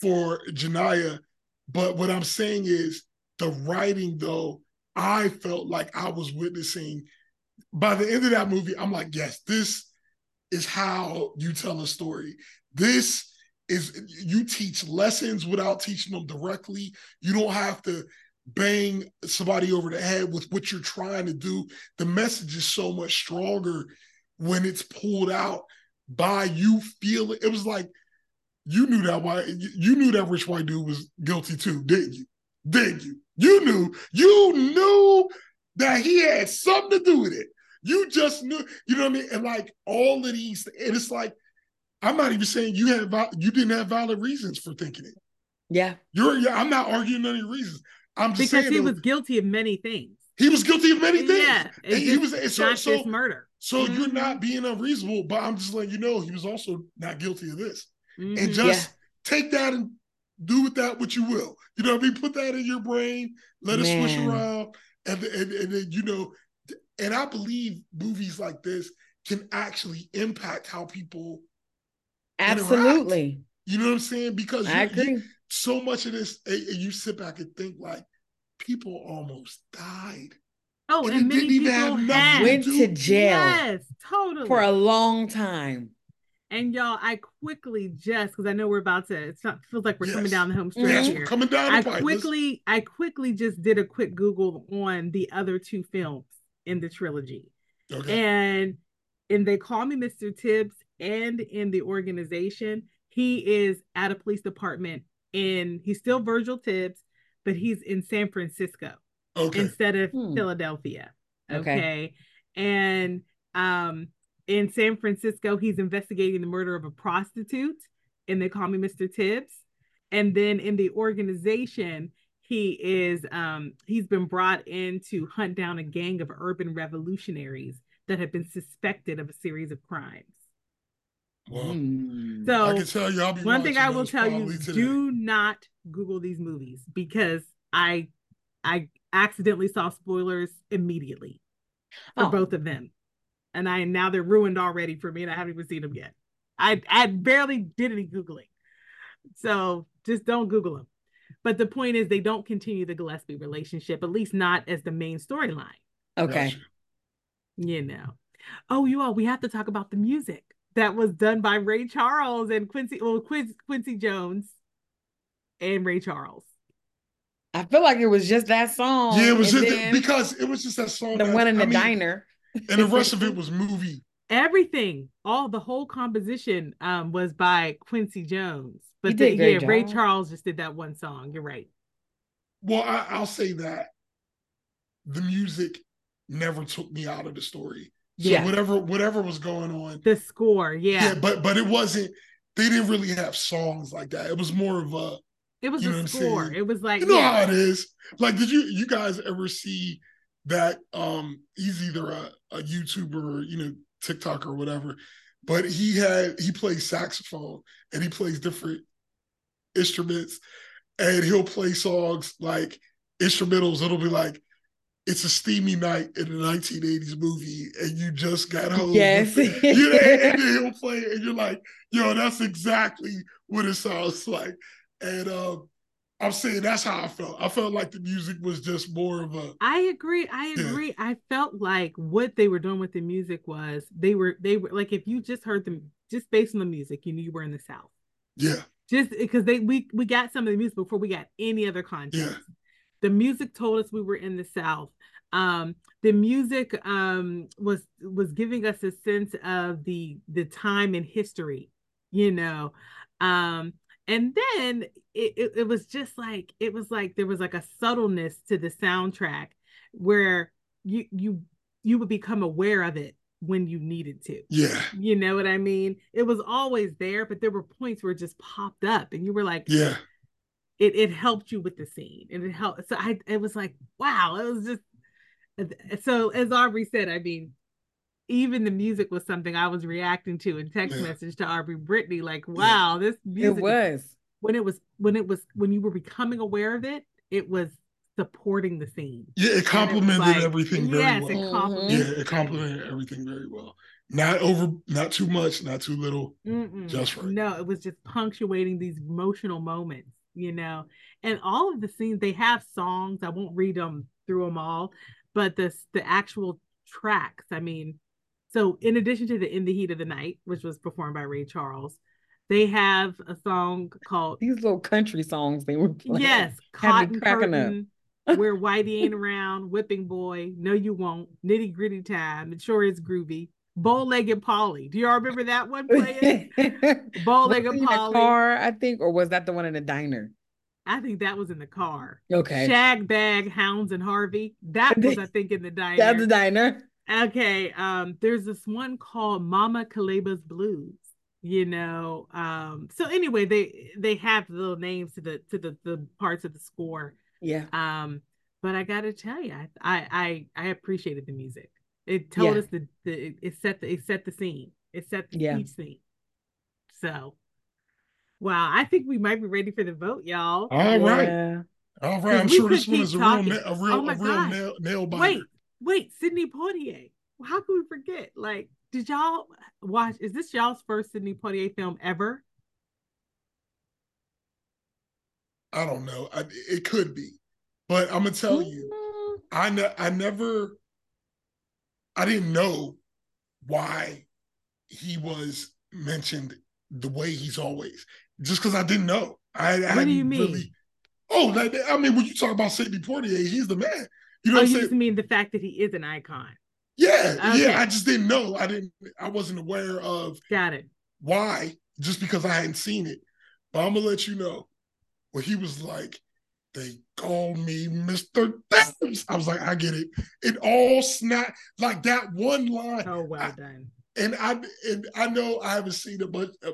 for Genia. But what I'm saying is the writing, though, I felt like I was witnessing. By the end of that movie, I'm like, yes, this is how you tell a story. This is you teach lessons without teaching them directly. You don't have to bang somebody over the head with what you're trying to do. The message is so much stronger when it's pulled out by you feeling. It was like you knew that why you knew that rich white dude was guilty too, didn't you? Didn't you? You knew, you knew that he had something to do with it. You just knew, you know what I mean? And like all of these, and it's like, I'm not even saying you had you didn't have valid reasons for thinking it. Yeah. You're yeah, I'm not arguing any reasons. I'm just because saying he was guilty of many things. He was guilty of many things. Yeah, and he was so, not so, just murder. So mm-hmm. you're not being unreasonable, but I'm just letting you know he was also not guilty of this. Mm-hmm. And just yeah. take that and do with that what you will. You know what I mean? Put that in your brain, let it Man. swish around, and, and and then you know. And I believe movies like this can actually impact how people absolutely. Interact. You know what I'm saying? Because I agree. You, so much of this, and you sit back and think like people almost died. Oh, and, and many people had. went to, to jail. Yes, totally for a long time. And y'all, I quickly just because I know we're about to. It feels like we're yes. coming down the home stretch yes, here. We're coming down. I quickly, I quickly just did a quick Google on the other two films in the trilogy, okay. and and they call me Mr. Tibbs, and in the organization, he is at a police department in. He's still Virgil Tibbs, but he's in San Francisco okay. instead of hmm. Philadelphia. Okay. okay. And um in San Francisco, he's investigating the murder of a prostitute, and they call me Mr. Tibbs. And then in the organization, he is um, he's been brought in to hunt down a gang of urban revolutionaries that have been suspected of a series of crimes. Well, hmm. so I can tell you, I'll be one thing I will tell you: today. do not Google these movies because I I accidentally saw spoilers immediately for oh. both of them and I now they're ruined already for me, and I haven't even seen them yet. I I barely did any googling, so just don't Google them. But the point is, they don't continue the Gillespie relationship, at least not as the main storyline. Okay. You know. Oh, you all, we have to talk about the music that was done by Ray Charles and Quincy, well, Quincy, Quincy Jones and Ray Charles. I feel like it was just that song. Yeah, it was just because it was just that song. The that, one in the I mean, diner and the rest of it was movie. Everything, all the whole composition um was by Quincy Jones. But the, yeah, job. Ray Charles just did that one song. You're right. Well, I, I'll say that the music never took me out of the story. So yeah. whatever whatever was going on. The score, yeah. Yeah, but but it wasn't they didn't really have songs like that. It was more of a it was a score. It was like you know yeah. how it is. Like, did you you guys ever see that um he's either a, a YouTuber or you know TikTok or whatever, but he had he plays saxophone and he plays different instruments and he'll play songs like instrumentals. It'll be like it's a steamy night in a 1980s movie and you just got home. Yes. you know, and then he'll play it and you're like, yo, that's exactly what it sounds like. And um, I'm saying that's how I felt. I felt like the music was just more of a. I agree. I agree. Yeah. I felt like what they were doing with the music was they were they were like if you just heard them just based on the music, you knew you were in the South. Yeah. Just because they we we got some of the music before we got any other content. Yeah. The music told us we were in the South. Um, the music um was was giving us a sense of the the time in history, you know. Um, and then it, it, it, was just like it was like there was like a subtleness to the soundtrack where you you you would become aware of it when you needed to. Yeah. You know what i mean? It was always there but there were points where it just popped up and you were like yeah. It it helped you with the scene and it helped. So I it was like wow, it was just so as Aubrey said, I mean, even the music was something I was reacting to in text yeah. message to Aubrey Brittany, like, wow, yeah. this music it was when it was when it was when you were becoming aware of it, it was supporting the scene. Yeah, it complemented like, everything very yes, well. It complemented yeah, it complemented everything very well. Not over, not too much, not too little, Mm-mm. just right. No, it was just punctuating these emotional moments, you know. And all of the scenes, they have songs. I won't read them through them all, but the the actual tracks. I mean, so in addition to the "In the Heat of the Night," which was performed by Ray Charles, they have a song called these little country songs they were playing. Yes, Cotton Curtain, Where Whitey Ain't Around, Whipping Boy, No You Won't, Nitty Gritty Time, It Sure Is Groovy, Bow Legged Polly. Do y'all remember that one playing? Bow Legged Polly. Car, I think, or was that the one in the diner? I think that was in the car. Okay. Shag Bag, Hounds and Harvey. That was, I think, in the diner. That's the diner. Okay. Um, there's this one called Mama Kaleba's Blues. You know. Um, so anyway, they they have little names to the to the the parts of the score. Yeah. Um, but I gotta tell you, I I I, I appreciated the music. It told yeah. us the, the it set the it set the scene. It set the yeah. scene. So Wow, I think we might be ready for the vote, y'all. All right. Yeah. All right. I'm sure this one is a real, a real, oh a real nail, nail biter. Wait, wait, Sidney Poitier. How can we forget? Like, did y'all watch? Is this y'all's first Sidney Poitier film ever? I don't know. I, it could be, but I'm gonna tell you, mm-hmm. I ne- I never, I didn't know why he was mentioned the way he's always just because I didn't know. I, what do you mean? Really, oh, like, I mean, when you talk about Sidney Poitier, he's the man. You know, oh, you just mean the fact that he is an icon. Yeah, okay. yeah. I just didn't know. I didn't. I wasn't aware of. Got it. Why? Just because I hadn't seen it. But I'm gonna let you know. Where he was like, they called me Mr. Tibbs. I was like, I get it. It all snapped like that one line. Oh, well I, done. And I and I know I haven't seen it, but uh,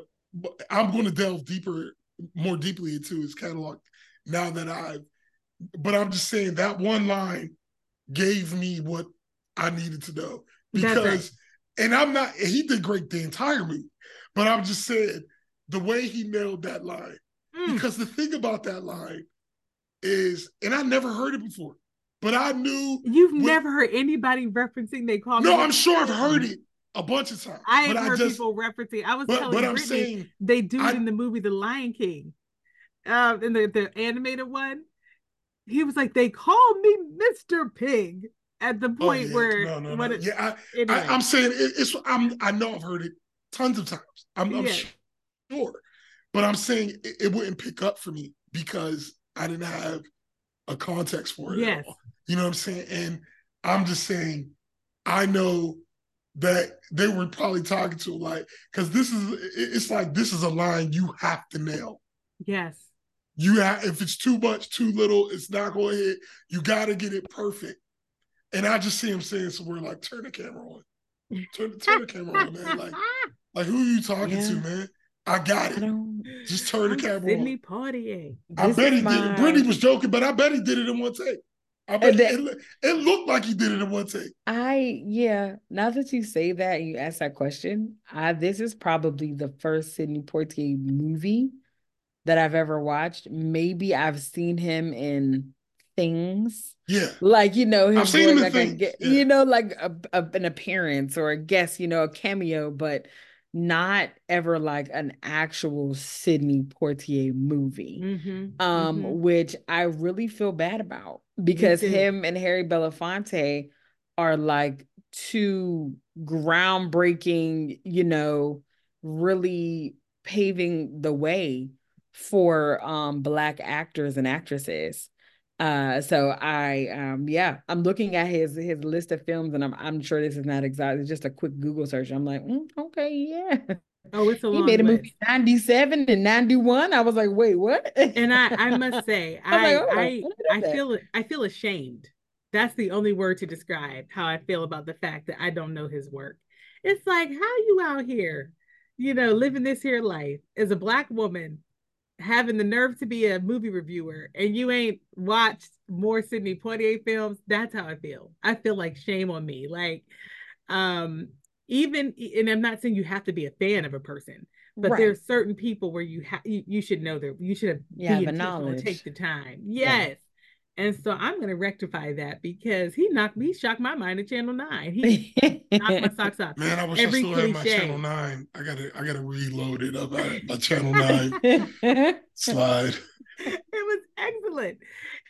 I'm going to delve deeper, more deeply into his catalog now that I've. But I'm just saying that one line gave me what I needed to know because, and I'm not. He did great the entire movie, but I'm just saying the way he nailed that line. Mm. Because the thing about that line is, and I never heard it before, but I knew you've when, never heard anybody referencing they call. Me. No, I'm sure I've heard it a bunch of times. I have heard just, people referencing. I was but, telling but Brittany, saying, they do I, it in the movie The Lion King, uh, in the, the animated one. He was like, "They call me Mister Pig." At the oh, point oh, yeah. where, no, no, no. It, yeah, I, anyway. I, am saying it, it's. I'm. I know I've heard it tons of times. I'm, I'm sure, but I'm saying it, it, wouldn't pick up for me because I didn't have a context for it. Yes. You know what I'm saying? And I'm just saying, I know that they were probably talking to like because this is it's like this is a line you have to nail yes you have if it's too much too little it's not going to hit you got to get it perfect and i just see him saying somewhere like turn the camera on turn, turn the camera on man like like who are you talking yeah. to man I got it. I just turn the I'm camera Sidney on. Poitier. I bet he my... did it. Brittany was joking, but I bet he did it in one take. I bet that, it, it, looked like he did it in one take. I yeah. Now that you say that, you ask that question. I this is probably the first Sidney Poitier movie that I've ever watched. Maybe I've seen him in things. Yeah. Like, you know, I've seen him like a, yeah. you know, like a, a, an appearance or a guest, you know, a cameo, but not ever like an actual Sidney Poitier movie, mm-hmm, um, mm-hmm. which I really feel bad about because him and Harry Belafonte are like two groundbreaking, you know, really paving the way for um black actors and actresses. Uh so I um yeah, I'm looking at his his list of films and I'm I'm sure this is not exactly just a quick Google search. I'm like, mm, okay, yeah. Oh, it's a he made a movie 97 and 91. I was like, wait, what? and I, I must say, I, like, oh, I, I feel I feel ashamed. That's the only word to describe how I feel about the fact that I don't know his work. It's like, how you out here, you know, living this here life as a black woman having the nerve to be a movie reviewer and you ain't watched more Sidney Poitier films, that's how I feel. I feel like shame on me. Like, um, even and I'm not saying you have to be a fan of a person, but right. there's certain people where you have you, you, should know that you should have yeah, the knowledge. take the time. Yes. And so I'm going to rectify that because he knocked me, shocked my mind at Channel Nine. He knocked my socks off. Man, I wish Every I still had my Channel Nine. I gotta, I gotta reload it up my Channel Nine slide. It was excellent,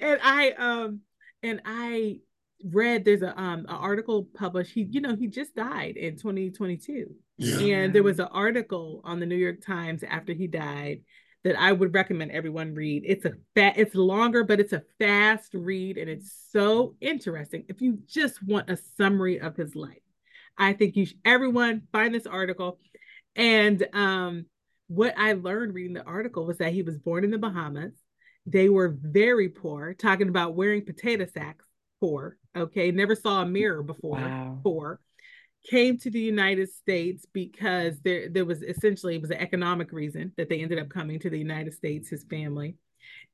and I um and I read there's a um an article published. He, you know, he just died in 2022. Yeah. And there was an article on the New York Times after he died that I would recommend everyone read. It's a fat, it's longer, but it's a fast read and it's so interesting. If you just want a summary of his life, I think you should everyone find this article. And um, what I learned reading the article was that he was born in the Bahamas. They were very poor, talking about wearing potato sacks, poor. Okay, never saw a mirror before, wow. poor came to the United States because there there was essentially it was an economic reason that they ended up coming to the United States, his family.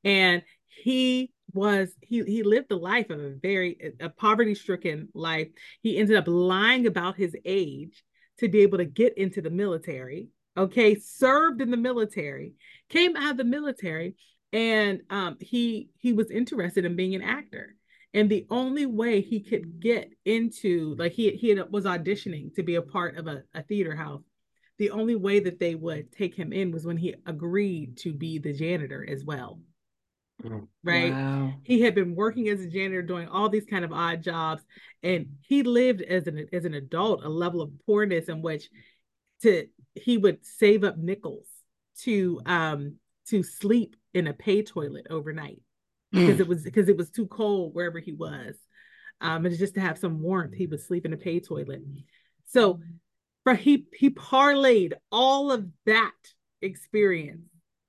And he was he he lived the life of a very a poverty-stricken life. He ended up lying about his age to be able to get into the military. Okay, served in the military, came out of the military, and um, he he was interested in being an actor and the only way he could get into like he he was auditioning to be a part of a, a theater house. The only way that they would take him in was when he agreed to be the janitor as well. Oh, right? Wow. he had been working as a janitor doing all these kind of odd jobs and he lived as an as an adult a level of poorness in which to he would save up nickels to um to sleep in a pay toilet overnight because mm. it was because it was too cold wherever he was. Um, and just to have some warmth, he would sleep in a pay toilet. So, but he he parlayed all of that experience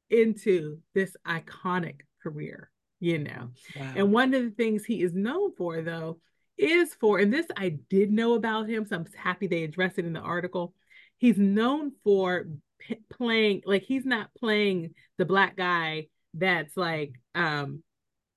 into this iconic career, you know. Wow. And one of the things he is known for, though, is for, and this I did know about him, so I'm happy they addressed it in the article. He's known for p- playing, like, he's not playing the black guy that's like um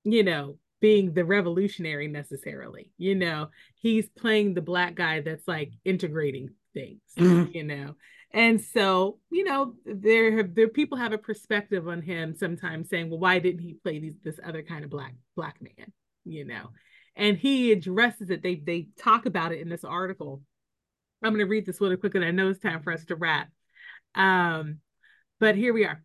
you know, being the revolutionary necessarily. You know, he's playing the black guy that's like integrating things, mm-hmm. you know. And so, you know, there have there people have a perspective on him sometimes saying, well, why didn't he play these this other kind of black black man, you know? And he addresses it. They they talk about it in this article. I'm going to read this really quick, and I know it's time for us to wrap. Um, but here we are.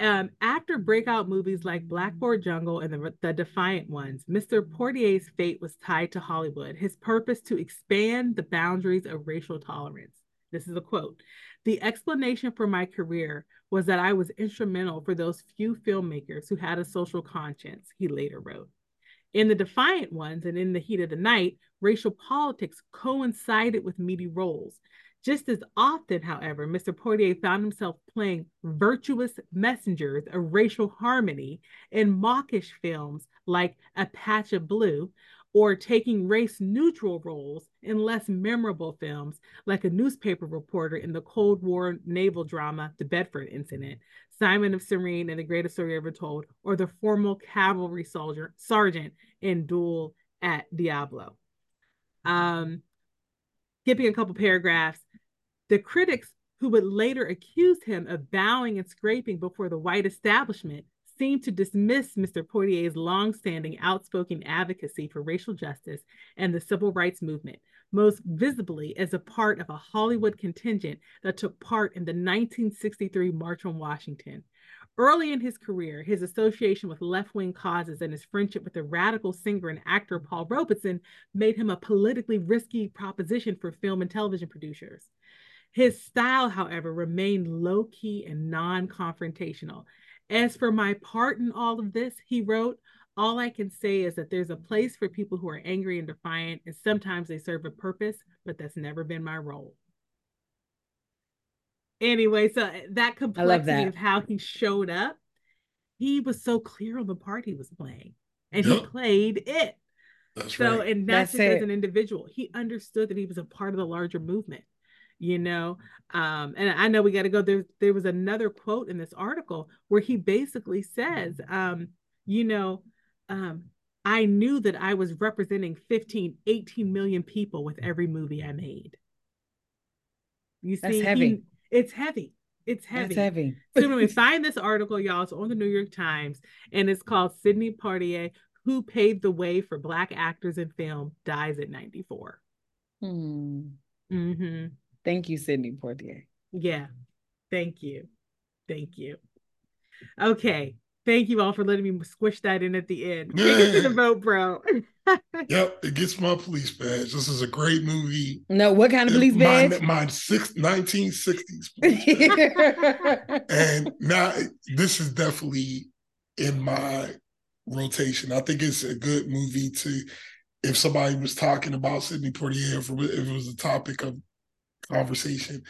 Um, after breakout movies like Blackboard Jungle and the, the Defiant Ones, Mr. Poitier's fate was tied to Hollywood, his purpose to expand the boundaries of racial tolerance. This is a quote. The explanation for my career was that I was instrumental for those few filmmakers who had a social conscience, he later wrote. In The Defiant Ones and In the Heat of the Night, racial politics coincided with meaty roles, just as often, however, Mr. Poitier found himself playing virtuous messengers of racial harmony in mawkish films like A Patch of Blue, or taking race neutral roles in less memorable films like a newspaper reporter in the Cold War naval drama The Bedford Incident, Simon of Cyrene and the Greatest Story Ever Told, or the formal cavalry soldier sergeant in Duel at Diablo. Um, skipping a couple paragraphs, the critics who would later accuse him of bowing and scraping before the white establishment seemed to dismiss Mr. Poitier's longstanding outspoken advocacy for racial justice and the civil rights movement, most visibly as a part of a Hollywood contingent that took part in the 1963 March on Washington, Early in his career, his association with left wing causes and his friendship with the radical singer and actor Paul Robeson made him a politically risky proposition for film and television producers. His style, however, remained low key and non confrontational. As for my part in all of this, he wrote, all I can say is that there's a place for people who are angry and defiant, and sometimes they serve a purpose, but that's never been my role anyway, so eh, that complexity that. of how he showed up, he was so clear on the part he was playing, and he played it. That's so, right. and that's, that's just as an individual, he understood that he was a part of the larger movement. You know um and i know we got to go there there was another quote in this article where he basically says um you know um i knew that i was representing 15 18 million people with every movie i made you see That's heavy. he, it's heavy it's heavy. That's heavy. so anyway, find this article, y'all. It's on the New York Times, and it's called Sidney Poitier, who paved the way for black actors in film, dies at 94. Hmm. Mm-hmm. Thank you, Sidney Poitier. Yeah. Thank you. Thank you. Okay. Thank you all for letting me squish that in at the end. Take it to the vote, bro. Yep, it gets my police badge. This is a great movie. No, what kind of police my, badge? My six, 1960s police badge. and now this is definitely in my rotation. I think it's a good movie to, if somebody was talking about Sidney Poitier, if it was a topic of conversation,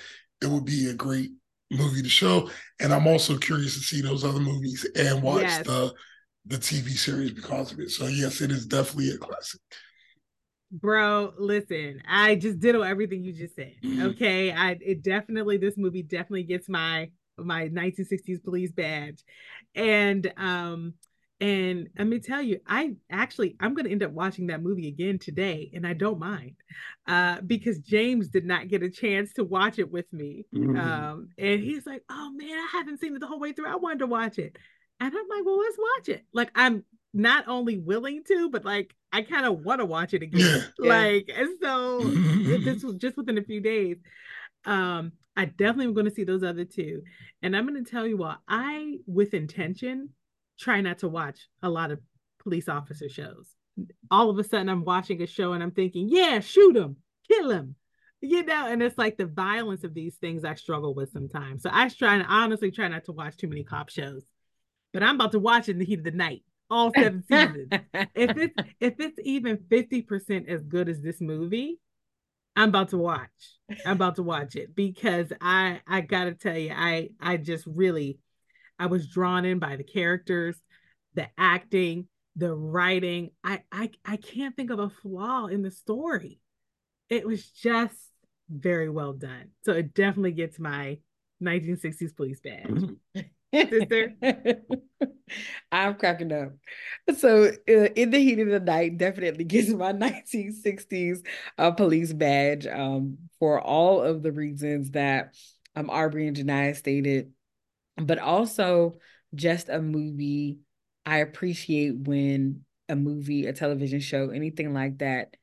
it would be a great movie to show. And I'm also curious to see those other movies and watch Yes. the the TV series because of it. So yes, it is definitely a classic. Bro, listen, I just ditto everything you just said. Mhm. Okay. I it definitely this movie definitely gets my my 1960s police badge. And um and let me tell you, I actually I'm gonna end up watching that movie again today, and I don't mind. Uh because James did not get a chance to watch it with me. Mhm. Um, and he's like, Oh man, I haven't seen it the whole way through. I wanted to watch it. And I'm like, Well, let's watch it. Like I'm not only willing to, but like I kind of want to watch it again. Yeah. Like, and so this was just within a few days. Um, I definitely am going to see those other two. And I'm going to tell you what, I, with intention, try not to watch a lot of police officer shows. All of a sudden, I'm watching a show and I'm thinking, yeah, shoot him, kill him. You know, and it's like the violence of these things I struggle with sometimes. So I try and honestly try not to watch too many cop shows. But I'm about to watch it in the heat of the night, all seven seasons if it's if it's even 50% as good as this movie i'm about to watch i'm about to watch it because i i gotta tell you i i just really i was drawn in by the characters the acting the writing. I i, I can't think of a flaw in the story. It was just very well done. So it definitely gets my 1960s police badge. Sister? I'm cracking up. So, uh, in the heat of the night, definitely gets my 1960s uh, police badge um, for all of the reasons that um, Aubrey and Genia stated, but also just a movie. I appreciate when a movie, a television show, anything like that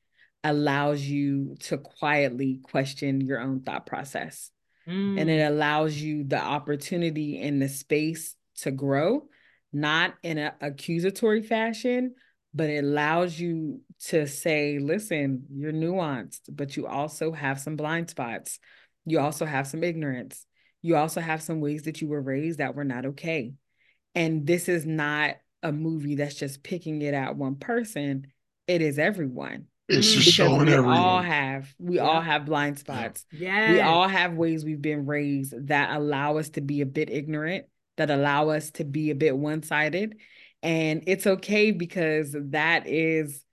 allows you to quietly question your own thought process and Mm. it allows you the opportunity and the space to grow, not in an accusatory fashion, but it allows you to say, listen, you're nuanced, but you also have some blind spots. You also have some ignorance. You also have some ways that you were raised that were not okay. And this is not a movie that's just picking it at one person, it is everyone. It's just. Because showing we everyone. all have, we all have blind spots yes we all have ways we've been raised that allow us to be a bit ignorant, that allow us to be a bit one sided. And it's okay because that is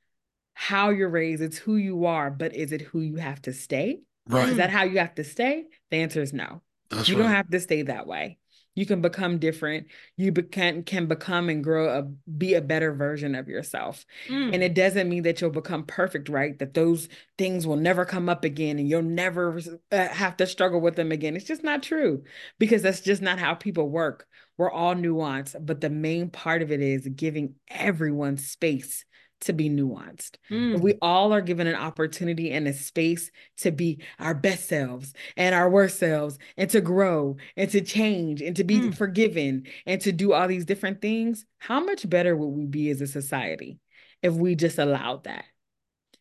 how you're raised, it's who you are, but is it who you have to stay? Right. Is that how you have to stay? The answer is no. That's you right. don't have to stay that way. You can become different. You be- can, can become and grow a be a better version of yourself. Mm. And it doesn't mean that you'll become perfect, right? That those things will never come up again and you'll never uh, have to struggle with them again. It's just not true because that's just not how people work. We're all nuanced, but the main part of it is giving everyone space to be nuanced. Mm. We all are given an opportunity and a space to be our best selves and our worst selves and to grow and to change and to be Mm. forgiven and to do all these different things. How much better would we be as a society if we just allowed that?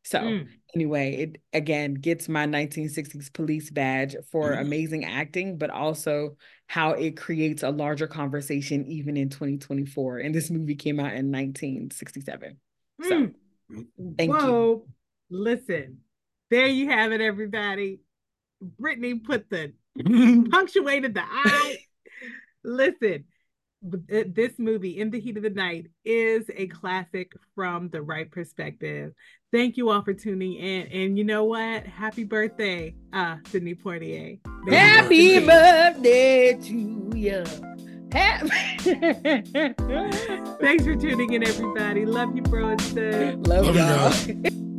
So, Mm. anyway, it again gets my 1960s police badge for Mhm. amazing acting, but also how it creates a larger conversation even in 2024. And this movie came out in 1967. So, Mm. thank you. Whoa. Listen, there you have it, everybody. Brittany put the punctuated the I. Listen, this movie, In the Heat of the Night, is a classic from the Wright Perspective. Thank you all for tuning in. And you know what? Happy birthday, uh, Sidney Poitier. Happy birthday to you. Happy- Thanks for tuning in, everybody. Love you, bro and sis. Love, Love you y'all. guys.